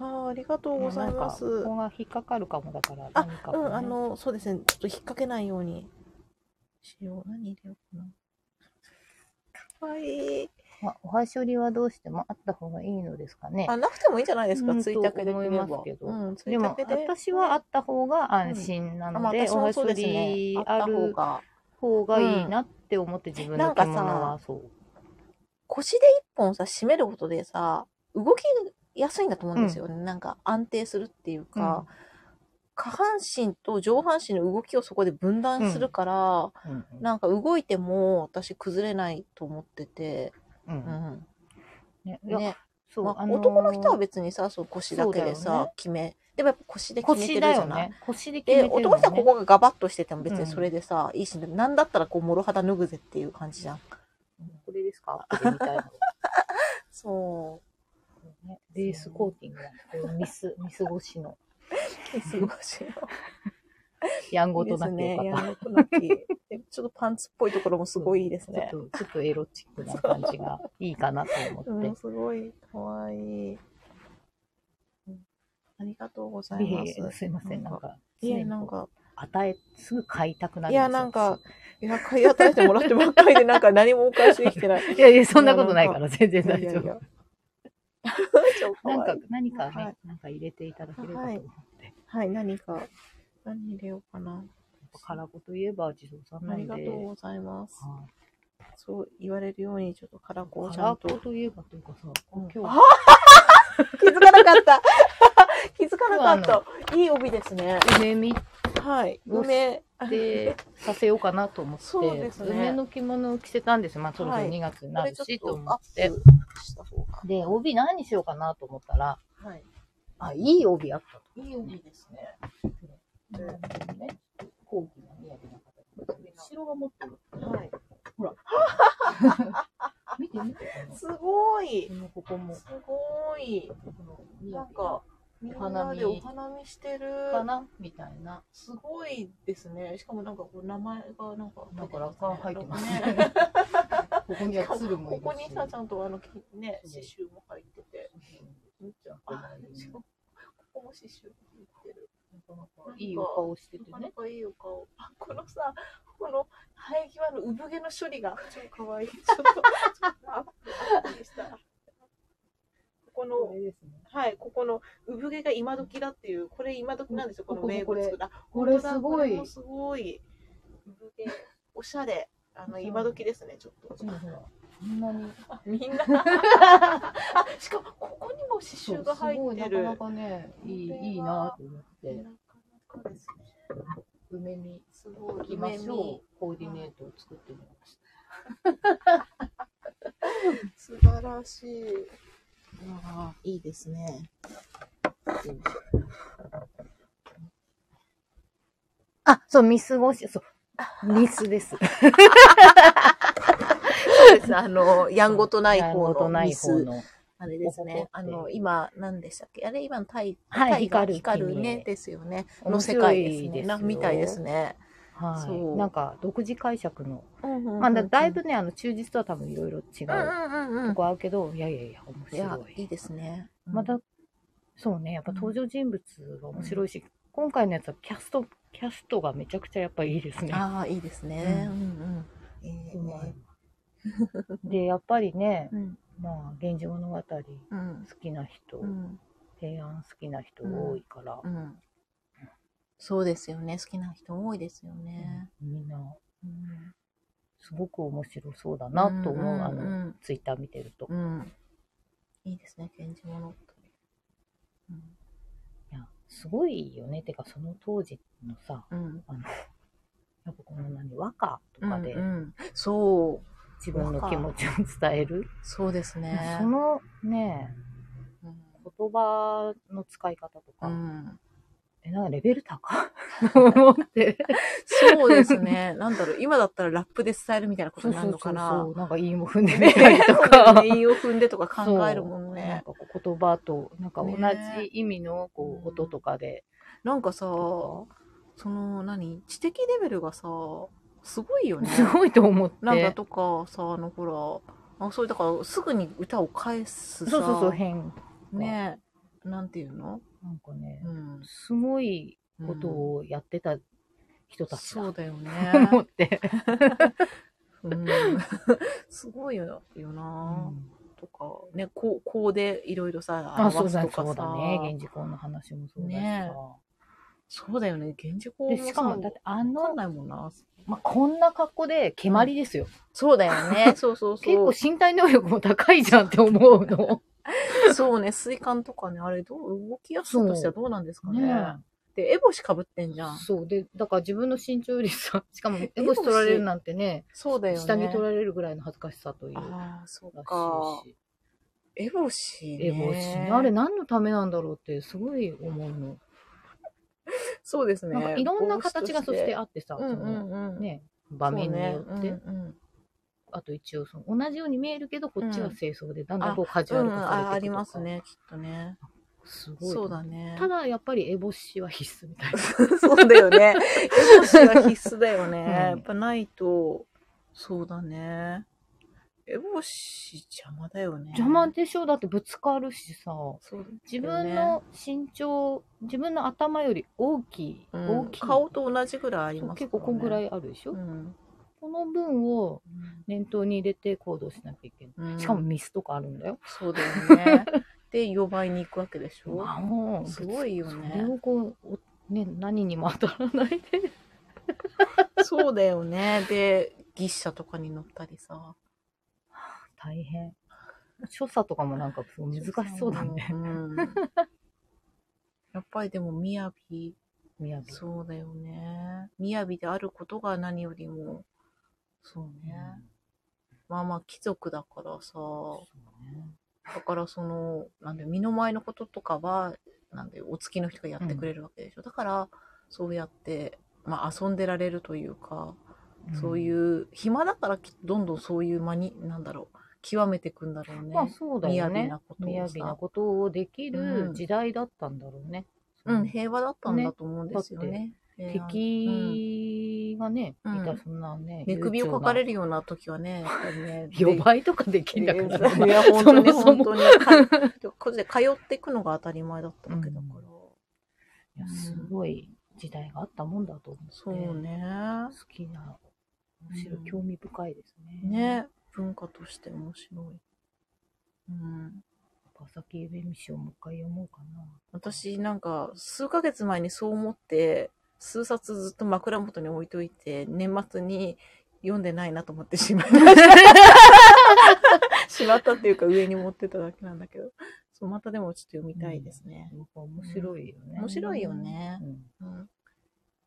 あーありがとうございます。ここが引っかかるかもだから、あ何か、うん、あ、の、そうですね。ちょっと引っ掛けないようにしよう。何入れようかな。かわいい。まあ、おはしょりはどうしてもあった方がいいのですかね。あ、なくてもいいんじゃないですか、うんついたけで思いれば。ますけどうん、でも。私はあった方が安心なあまあので、おはしょ私もそうですねり。あった方あるが。方がいいなって思って自分の着物はそう。腰で一本さ、締めることでさ、動きやすいんだと思うんですよね。なんか安定するっていうか、下半身と上半身の動きをそこで分断するから、うんなんか動いても私崩れないと思ってて、うんう。ん。ね、ね。そう、まああのー男の人は別にさ、そう腰だけでさ、ね決め、でもやっぱ腰で決めて腰るじゃない？だよね。腰で決めで、てる男の人はここがガバッとしてても別うんにそれでさ、いいし、なんだったらこう、もろ肌脱ぐぜっていう感じじゃん。これですか？そねベースコーティングなんですこれミス、ミス越しの。う。すごいしよ。やんごとなきすね。やんごとなき。でちょっとパンツっぽいところもすごいいいですた。ねち。ょっと、ちょっとエロチックな感じがいいかなと思って。うん、すごいかわいい。うんありがとうございます。すいません、なんか、いえ、常にこうなんか、与え、すぐ買いたくなるいや、なんか、いや、買い与えてもらってばっかりで、なんか何もお返しできてない。私 いやいや、そんなことないから、全然大丈いやいやい夫や。なんか何かねはい、なんか入れていただければと思って。はい、何か、何入れようかな。カラコといえば地蔵さんなありんで。がとうございます。はいそう言われるように、ちょっとカラコをカラちゃんと。コといえばというかさ、うん今日あ気づかなかった。気づかなかった。いい帯ですね。はい。梅。てさせようかなと思って、そうですね梅の着物を着せたんですよ。まあ、そろそろはい2月になるし、と思って。で、帯何にしようかなと思ったら、はい。あ、いい帯あったと。いい帯ですね。でね、高貴な雅な形。後ろが持ってる。はい。見て見て。すごいこ。のここも、すごい。なんか、みんなでお花見してる。かな？みたいな。すごいですね。しかもなんかこう名前がなんか、なんかラカン入ってますね。ね。ここには鶴も。ここにさ、ちゃんとあの、きね、刺繍も入ってて。あ、しかもここも刺繍入ってる。なかなかいいお顔しててね。なかなかいいお顔。あ、このさ、この生え際の産毛の処理が超可愛い。ちょっと、ちょっとアップアッした。ここの、これですね。はい、ここの産毛が今時だっていう、これ今時なんですよ、この名物が。これすごいすごい。産毛、おしゃれ。あの、今時ですね、ちょっと。ほら、こんなに。あみんな。あ、しかも、ここにも刺繍が入ってる。なかなかね、いい、いいなと思って。なかなかですね。梅にすごい。行きましょ梅う。コーディネートを作ってみました。素晴らしい。ああ、いいですね。あ、そう、ミス越し、そう、ミスです。そうです。あの、やんごとない方とないのミス。あれですね。あの、今、何でしたっけ？あれ、今のタイ、はいタイが光るね。ですよね。面の世界ですね。みたいですね。はい。なんか、独自解釈の。ままあ、だだいぶね、あの、忠実とは多分いろいろ違うんううんうんうん。とこあるけど、いやいやいや、面いや白、い。いいですね。また、そうね、やっぱ登場人物が面白いし、今回のやつはキャスト、キャストがめちゃくちゃやっぱいいですね。ああ、いいですね。ううんうん。うまいね。で、やっぱりね、うんまあ、源氏物語好うんきな人、うん平安好きな人多いから、うん。そうですよね。好きな人多いですよね。みんな、うんすごく面白そうだなと思う、うんあの、うんツイッター見てると。うん。いいですね、源氏物語。うんいや、すごいよね。てか、その当時のさ、うん。あの、やっぱこの何、和歌とかでうんうんそう。自分の気持ちを伝える？そうですね。そのね、うん言葉の使い方とか、うん、え、なんかレベル高？思って。そうですね。なんだろう、今だったらラップで伝えるみたいなことになるのかな。そうなんか韻を踏んでみたりとか。韻を踏んでとか考えるもんそうなんね。か言葉と、なんか同ねじ意味のこう音とかで。なんかさ、その何、知的レベルがさ、すごいよね。すごいと思って。なんかとかさ、あのほら、あそういうだからすぐに歌を返すさ、そうそうそう、変。ねなんていうの？なんかね、うん。すごいことをやってた人たちだそうだよとね。思って。うん、すごいよな、んとか、ね、こう、こうでいろいろさ、あ、そうだ表すとかさそうだね。源氏公の話もそうだしねさ。そうだよね、源氏公で、もさしかも、だってあわかんの、ないもんな。まあ、こんな格好で蹴鞠ですよ。そうだよね、そうそうそう。結構身体能力も高いじゃんって思うの。そうね、水管とかね、あれどう、動きやすさとしてはどうなんですかね。ねで、エボシかぶってんじゃん。そう。で、だから自分の身長よりさ、しかも、エボシ取られるなんてね、そうだよね。下に取られるぐらいの恥ずかしさという。ああ、そうらか。エボシ、ね。エボシ。あれ何のためなんだろうってすごい思うの。そうですね。なんかいろんな形がそしてあっってさ、うんうそのんうん。ね、場面によって、ねうんうんあと一応その同じように見えるけど、こっちは清掃で、だんだんあこうカジュアル化されていくとか、りますね、きっとね。すごい。そうだね。ただやっぱりエボシは必須みたいな。そうだよね。エボシは必須だよね。うんやっぱないと、そうだね。エボシ邪魔だよね。邪魔でしょ？だってぶつかるしさ、ね自分の身長、自分の頭より大きい、うん大きい。顔と同じぐらいあります結構こんぐらい。いあるでしょ、うんこの分を念頭に入れて行動しなきゃいけない。うんしかもミスとかあるんだよ。そうだよね。で、予売に行くわけでしょ？あもうすごいよねそれをこう、おね、何にも当たらないで。そうだよね。で、牛車とかに乗ったりさ。大変。所作とかもなんか難しそうだね。うん。やっぱりでも、みやび、みやび。そうだよね。みやびであることが何よりも、そうね。まあまあ、貴族だからさ、そうねだからその、なんで、身の前のこととかは、なんで、お付きの人がやってくれるわけでしょ。だから、そうやって、まあ遊んでられるというか、そういう、暇だからどんどんそういう間に、なんだろう、極めていくんだろうね。まあそうだよね。雅なことをなことをできうんる時代だったんだろうね。うん、平和だったんだと思うんですよねね。敵がね、うんいたそんなね。寝首をかかれる。るような時はね、ね、予売とかできんだからいや、本当に、本当に。かこれで通っていくのが当たり前だったわけだから。いやすごい時代があったもんだと思って。そうね。好きな、むしろ興味深いですね。ね。文化として面白い。うん。朝木夢見賞もう一回読もうかな。私なんか数ヶ月前にそう思って数冊ずっと枕元に置いといて年末に読んでないなと思ってしまいました。しまったっていうか上に持ってただけなんだけど。そう、またでもちょっと読みたいですね。やっぱ面白いよね。面白いよねうんうん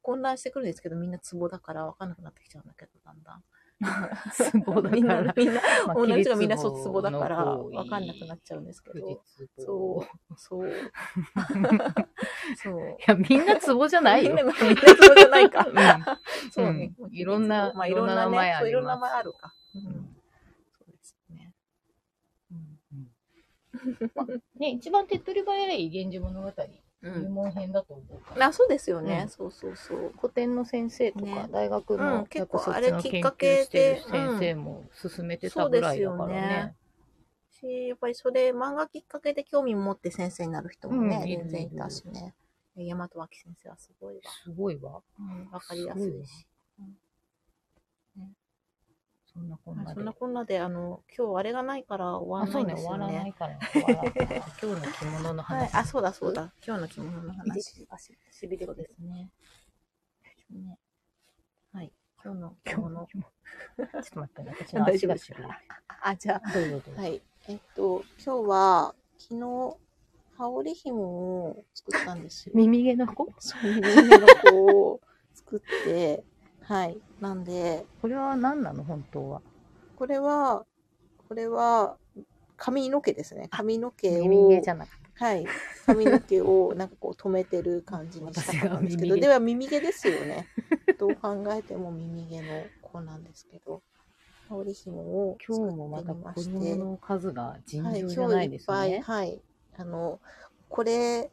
混乱してくるんですけどみんなツボだから分かんなくなってきちゃうんだけど、だんだん。ツボだからみんな、みんな、まあ同じ人がみんな桐そうツボだからの行為分かんなくなっちゃうんですけ富ど。そう、そう。そう。いや、みんなツボじゃないよ。みんな、みんなツボじゃないか。うんそうね。うんいろんなまあ、いろんな名前ね、そういろんな名前あるか。ううんん。そうですね。ね、一番手っ取り早い源氏物語、う入ん。門編だと思うから。あ、そうですよね。うんそうそうそう。古典の先生とか、ね大学うのん結構あれきっかけで先生も進めてたぐらいだからね。し、やっぱりそれ、漫画きっかけで興味持って先生になる人もね、うんいる全然いたしね。大和脇先生はすごいわ。すごいわ。うん、わかりやすいし。そんなこんなで。そんなこんなで、あの、今日あれがないから終わらないんですよ終わらなね。いから。今日の着物のはい、話。あ、そうだそうだ。今日の着物の話。ししびれですね。ねはい。今日の着今日物の。ちょっと待ってね、私の足がしびれ。あ、じゃあ。はい。えっと、今日は、昨日、羽織紐を作ったんですよ。耳毛の子？そう耳の子を作って、はい。なんで、これは何なの本当は？これは、これは、髪の毛ですね。髪の毛を、耳毛じゃなくて。はい。髪の毛をなんかこう止めてる感じにしたかったんですけど、では耳毛ですよね。どう考えても耳毛の子なんですけど、羽織紐を作今日もまた子の数が尋はい、常じゃないです今日いっね。ぱい、はい。あの、これ、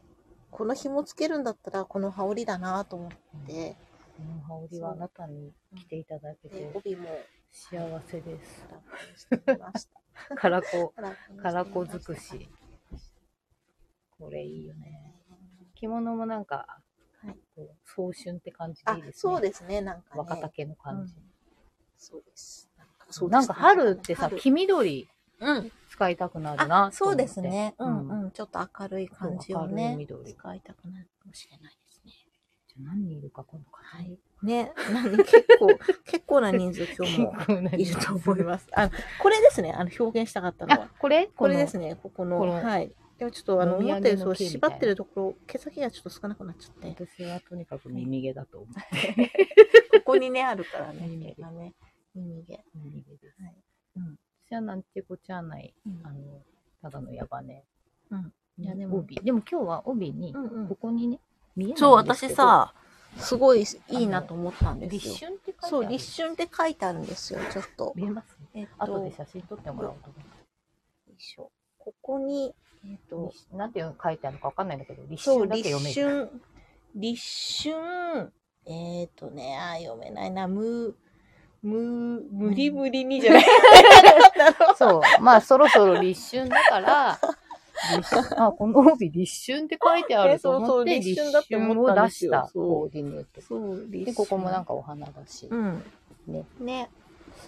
この紐つけるんだったらこの羽織だなと思って、この羽織はあなたに来ていただけでて帯も幸せです。ラップにしてみました。カラコ、ラップにしてみましたカラコ尽くし。これいいよね。着物もなんか、はいこう早春って感じであいいですね。そうですね、なんかね。若竹の感じ。そうです。なんかそうなんか春ってさ、春黄緑うん。使いたくなるなあ、そうですね。うんうんうん。ちょっと明るい感じをね使いたくなるかもしれないです何人いるか今度かはい。ね、何結構、結構な人数今日もいると思います。あの、これですね。あの、表現したかったのあは。、これ？これですね。ね。ここの。このはい。でもちょっとあの、思ったよりそう、縛ってるところ、毛先がちょっと少なくなっちゃって。私はとにかく耳毛だと思って。ここにね、あるからね。耳毛毛がね。耳毛。耳毛です。はいうん。私はなんてこっちゃない、うんあの、ただのヤバね。うん。いや、でうんも、帯。でも今日は帯に、ここにね、そう、ど私、さ、すごいいいなと思ったんですよ。立春って書いてある。そう、立春って書いてあるんですよ、ちょっと。見えますえっと、後で写真撮ってもらおうと思。よいしょここに、えっと、立なんていうの書いてあるのかわかんないんだけど、立春だけ立読める。春、立春、えっ、とね、あー、読めないな、む、む、無理無理にじゃない。そう。まあ、そろそろ立春だから、あ、この帯立春って書いてあると思って、立春を出したコーディネート。そう。で、ここもなんかお花だし。うん。ね。ね、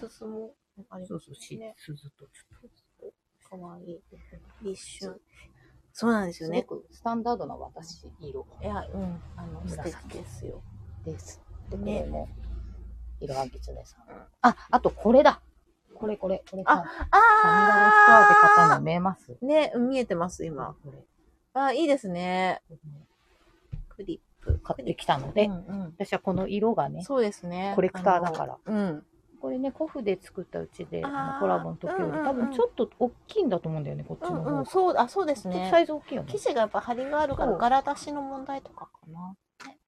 進も、あれそうそう、しね、鈴とちょっかわいい。立春。そうなんですと。よね。すごくスタンダードな私色いや、うん、あの、素紫敵ですよ。です。で、こねれも、色はぎつねさん。あ、あとこれだこれこれ、これさ、サミラロストアで買ったの見えます？ね、見えてます、今。これ。あ、いいですね。クリップ。買ってきたので、うんうん私はこの色がね、そうですね。コレクターだから。うん。これね、コフで作ったうちで、あのコラボの時より、うんうんうん多分ちょっと大きいんだと思うんだよね、こっちの方が。うんうん、そう、あ、そうですねサ。イズ大きいよね生。地がやっぱ張りがあるから、柄出しの問題とかかな。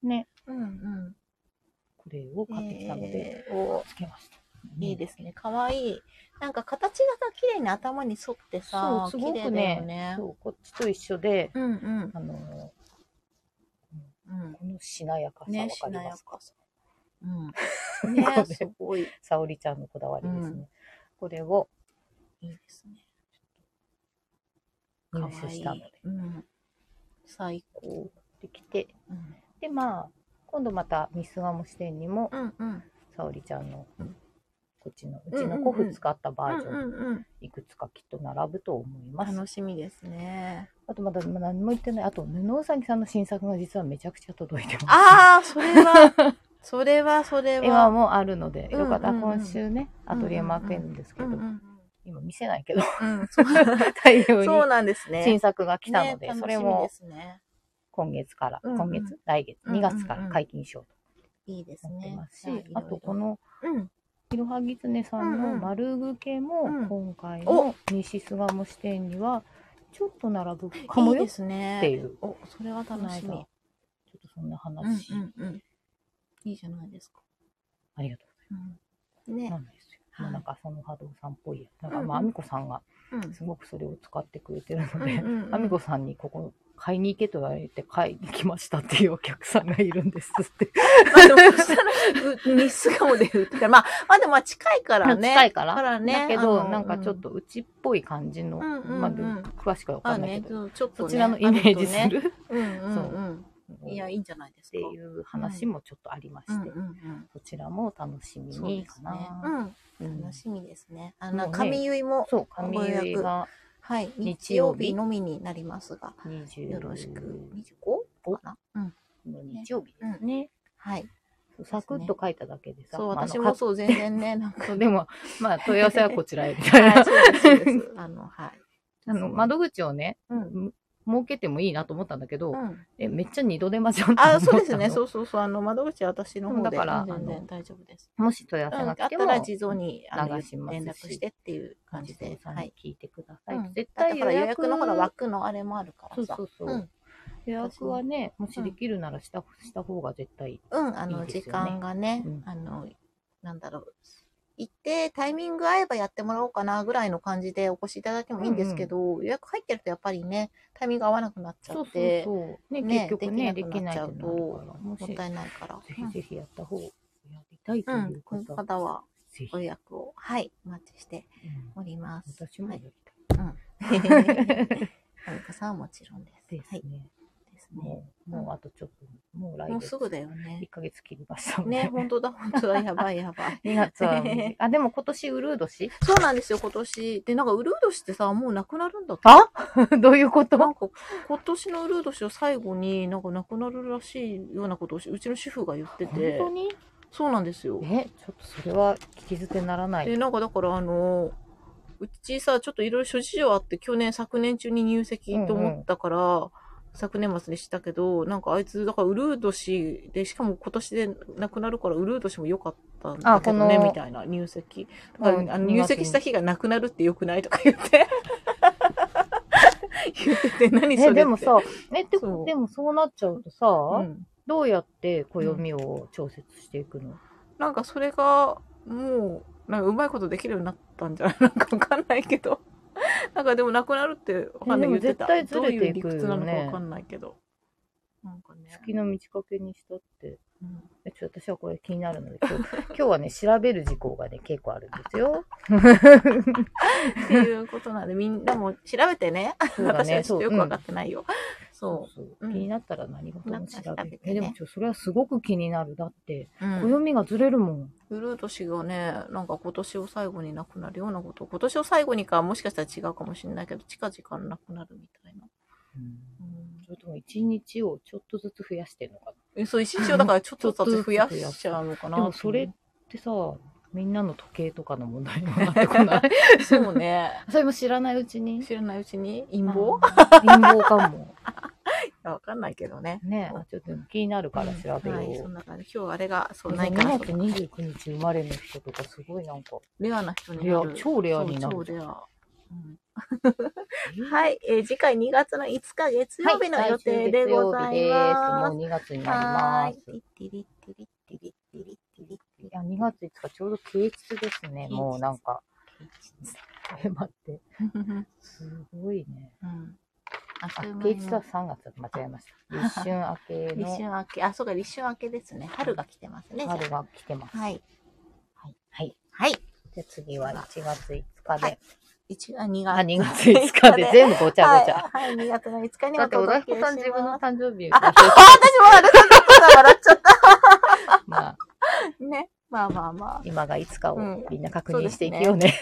ね。うんうん。これを買ってきたので、えーおつけました。いいですね。かわいい。なんか形がさ、綺麗に頭に沿ってさ、そう、すごくねよね。そう、こっちと一緒で、うんうん。あの、うん。このしなやかさね、わかりますか？やかさ。うん。こねれ、すごい。沙織ちゃんのこだわりですね。うんこれをいいですね。入手したので、うん。最高。できて、うん。で、まあ、今度またミスガモ支店にも、うんうん。沙織ちゃんの、うんこっちの、ううんうんうんちのコフ使ったバうんージョン、うんうん。いくつかきっと並ぶと思います。楽しみですね。あとまだ何も言ってない。あと、布うさぎさんの新作が実はめちゃくちゃ届いてます。ああ、それは、それは、それは。今もあるので、よかったらうんうんうん今週ね、アトリエマークえるんですけど、うんうん今見せないけど、うん。大量にそうなんですね。新作が来たので、ねそれも。今月から、うんうん今月来月、うんうん2月から解禁しよういいですと思ってねます。し、じゃいろいろあとこ、の、うん。いろはぎつねさんのうんうん丸ぐけもうん今回おの西巣鴨支店にはちょっと並ぶかもよっいいですね。ていう。お、それは楽しみ。ちょっとそんなうん話、うんうん。いいじゃないですか。ありがとううん。ねございます。な。んですよ。はいなんかその波動さんっぽいやつ。だからうんうんまあ、あみこさんがうん。すごくそれを使ってくれてるので、うんうんうんあみこさんにここ買いに行けと言われて買いに来ましたっていうお客さんがいるんですって。まあでもそしたら、う日数がもで売ってたら、まあ、まあでもまあ近いからね。近いから。からねだけど、なんかちょっとうちっぽい感じの、うんうんうんまあ詳しくはわかんないけ、ど、ちょっとねそちらのイメージする、うんうううん。いや、いいんじゃないですか。っていう話もちょっとありまして、うんうんうん。そちらも楽しみにかな。。うん。うん楽しみですね。あの、ね髪結いも、そう、髪結いがはい、日日曜日のみになりますが、20よろしく。お 25? かな？うん。の日曜日ですね。はい。サクッと書いただけでさ。そう、私もそう、全然ね、なんか。でも、まあ、問い合わせはこちらへ みたい、な。そうです、そうです。あの、はい。あの、窓口をね、うん。設けてもいいなと思ったんだけど、うん。え、めっちゃ二度手間じゃんって思ったのあ、そうですね。そうそうそう。あの、窓口は私の方で。だから全然大丈夫です。もし問い合うん、あわせが来ても、ったら地蔵にあの流しますし連絡してっていう感じで。さんはい。に聞いてください。うん絶対だから予約のほら枠のあれもあるからさ。そうそうそう。うん予約はね、もしできるならした,、した方が絶対。うん、あの、いいです時よね間がね、うんあの、なんだろう。行って、タイミング合えばやってもらおうかなぐらいの感じでお越しいただいてもいいんですけど、予約入ってるとやっぱりね、タイミング合わなくなっちゃそうそうって、そう。ね、ね結局ね、でできなくなっちゃうともったいないから。ぜひぜひやった方、やりたいとうん、いうこの方、方は。ご予約を、はい、お待ちしてうんおります。私もはいやりたい。うん。はるかさんはもちろんです。ですはい。もう、もうあとちょっと、もう来月。もうすぐだよね1。ヶ月切りましたもんね、本当だ、本当だ、やばいやばい。2月は あ、でも今年ウルー年そうなんですよ、今年。で、なんか、ウルー年ってさ、もうなくなるんだって。あ どういうこと？なんか、今年のウルー年を最後になんかなくなるらしいようなことをしうちの主婦が言って本て。当に？そうなんですよ。え、ちょっとそれは聞き捨てならない。で、なんかだからあの、うちさ、ちょっといろいろ諸事情あって、去年、昨年中に入籍と思ったから、昨年末にしたけど、なんかあいつ、だからウルー年で、しかも今年で亡くなるから、ウルー年も良かったんだけどね、みたいな入籍。だからうんあの2月に入籍した日がなくなるって良くないとか言って。言ってて、何それっえ、て。でもさ、え、ってそうでもそうなっちゃうとさ、うんどうやって暦を調節していくの、なんかそれが、もう、なんかうまいことできるようになったんじゃない？なんかわかんないけど。なんかでもなくなるってわかんない言ってた。えでも絶対ずれていくよねどういう理屈なのかわかんないけど。なんかね。月の満ち欠けにしたって。うんえちょっと私はこれ気になるので、今日 今日はね、調べる事項がね、結構あるんですよ。っていうことなんで、みんなも調べてね。そうだ私は。ちょっとよくわかうんってないよ。そそううん気になったら何事も調べてねえ、でもちょ、それはすごく気になる。だって。暦がずれるもん。ウルー年がね、なんか今年を最後になくなるようなこと。今年を最後にか、もしかしたら違うかもしれないけど、近々なくなるみたいな。うんそれとも一日をちょっとずつ増やしてるのかえそう、一日をだからちょっとずつ増やしちゃうのかな。な。でもそれってさ、みんなの時計とかの問題にもなってこない？そうね。それも知らないうちに？知らないうちに？陰謀？陰謀かも。いやわかんないけどね。ねあちょっと気になるから調べよう。はい、そんな感じ。今日あれが、そう、ない2から。月29日生まれの人とかすごいなんか、レアな人になる。超レアになる超レア。うん はい、えー次回2月の5日月曜日の予定でございます。もう2月になりはます。や、2月5日ちょうど啓蟄ですね。もうなんか、え、待って、すごいね。うん。あ、啓蟄は3月間違えました。立春明け 立春の明け、あ、そうか、立春明けですね。春が来てますね。春が来てます。はい。はい。はい。で、次は1月5日はでい。。1あ、2月。あ、2月5日で全部ごちゃごちゃ。はい、はい、2月の5日にだって、小田彦さん自分の。誕生日あ、あ、私もあれだった笑っちゃっ まあ、た。ね。まあまあまあ。今がいつかをうんみんな確認していくよね。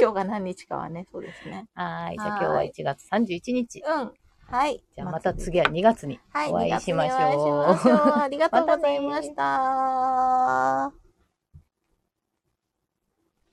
今日が何日かはね、そうですね。はーい。じゃあ今日は1月31日。うん。はい。じゃあまた次は2月にはい、お会いしましょう。二月にお会いしましょう。ありがとうございました。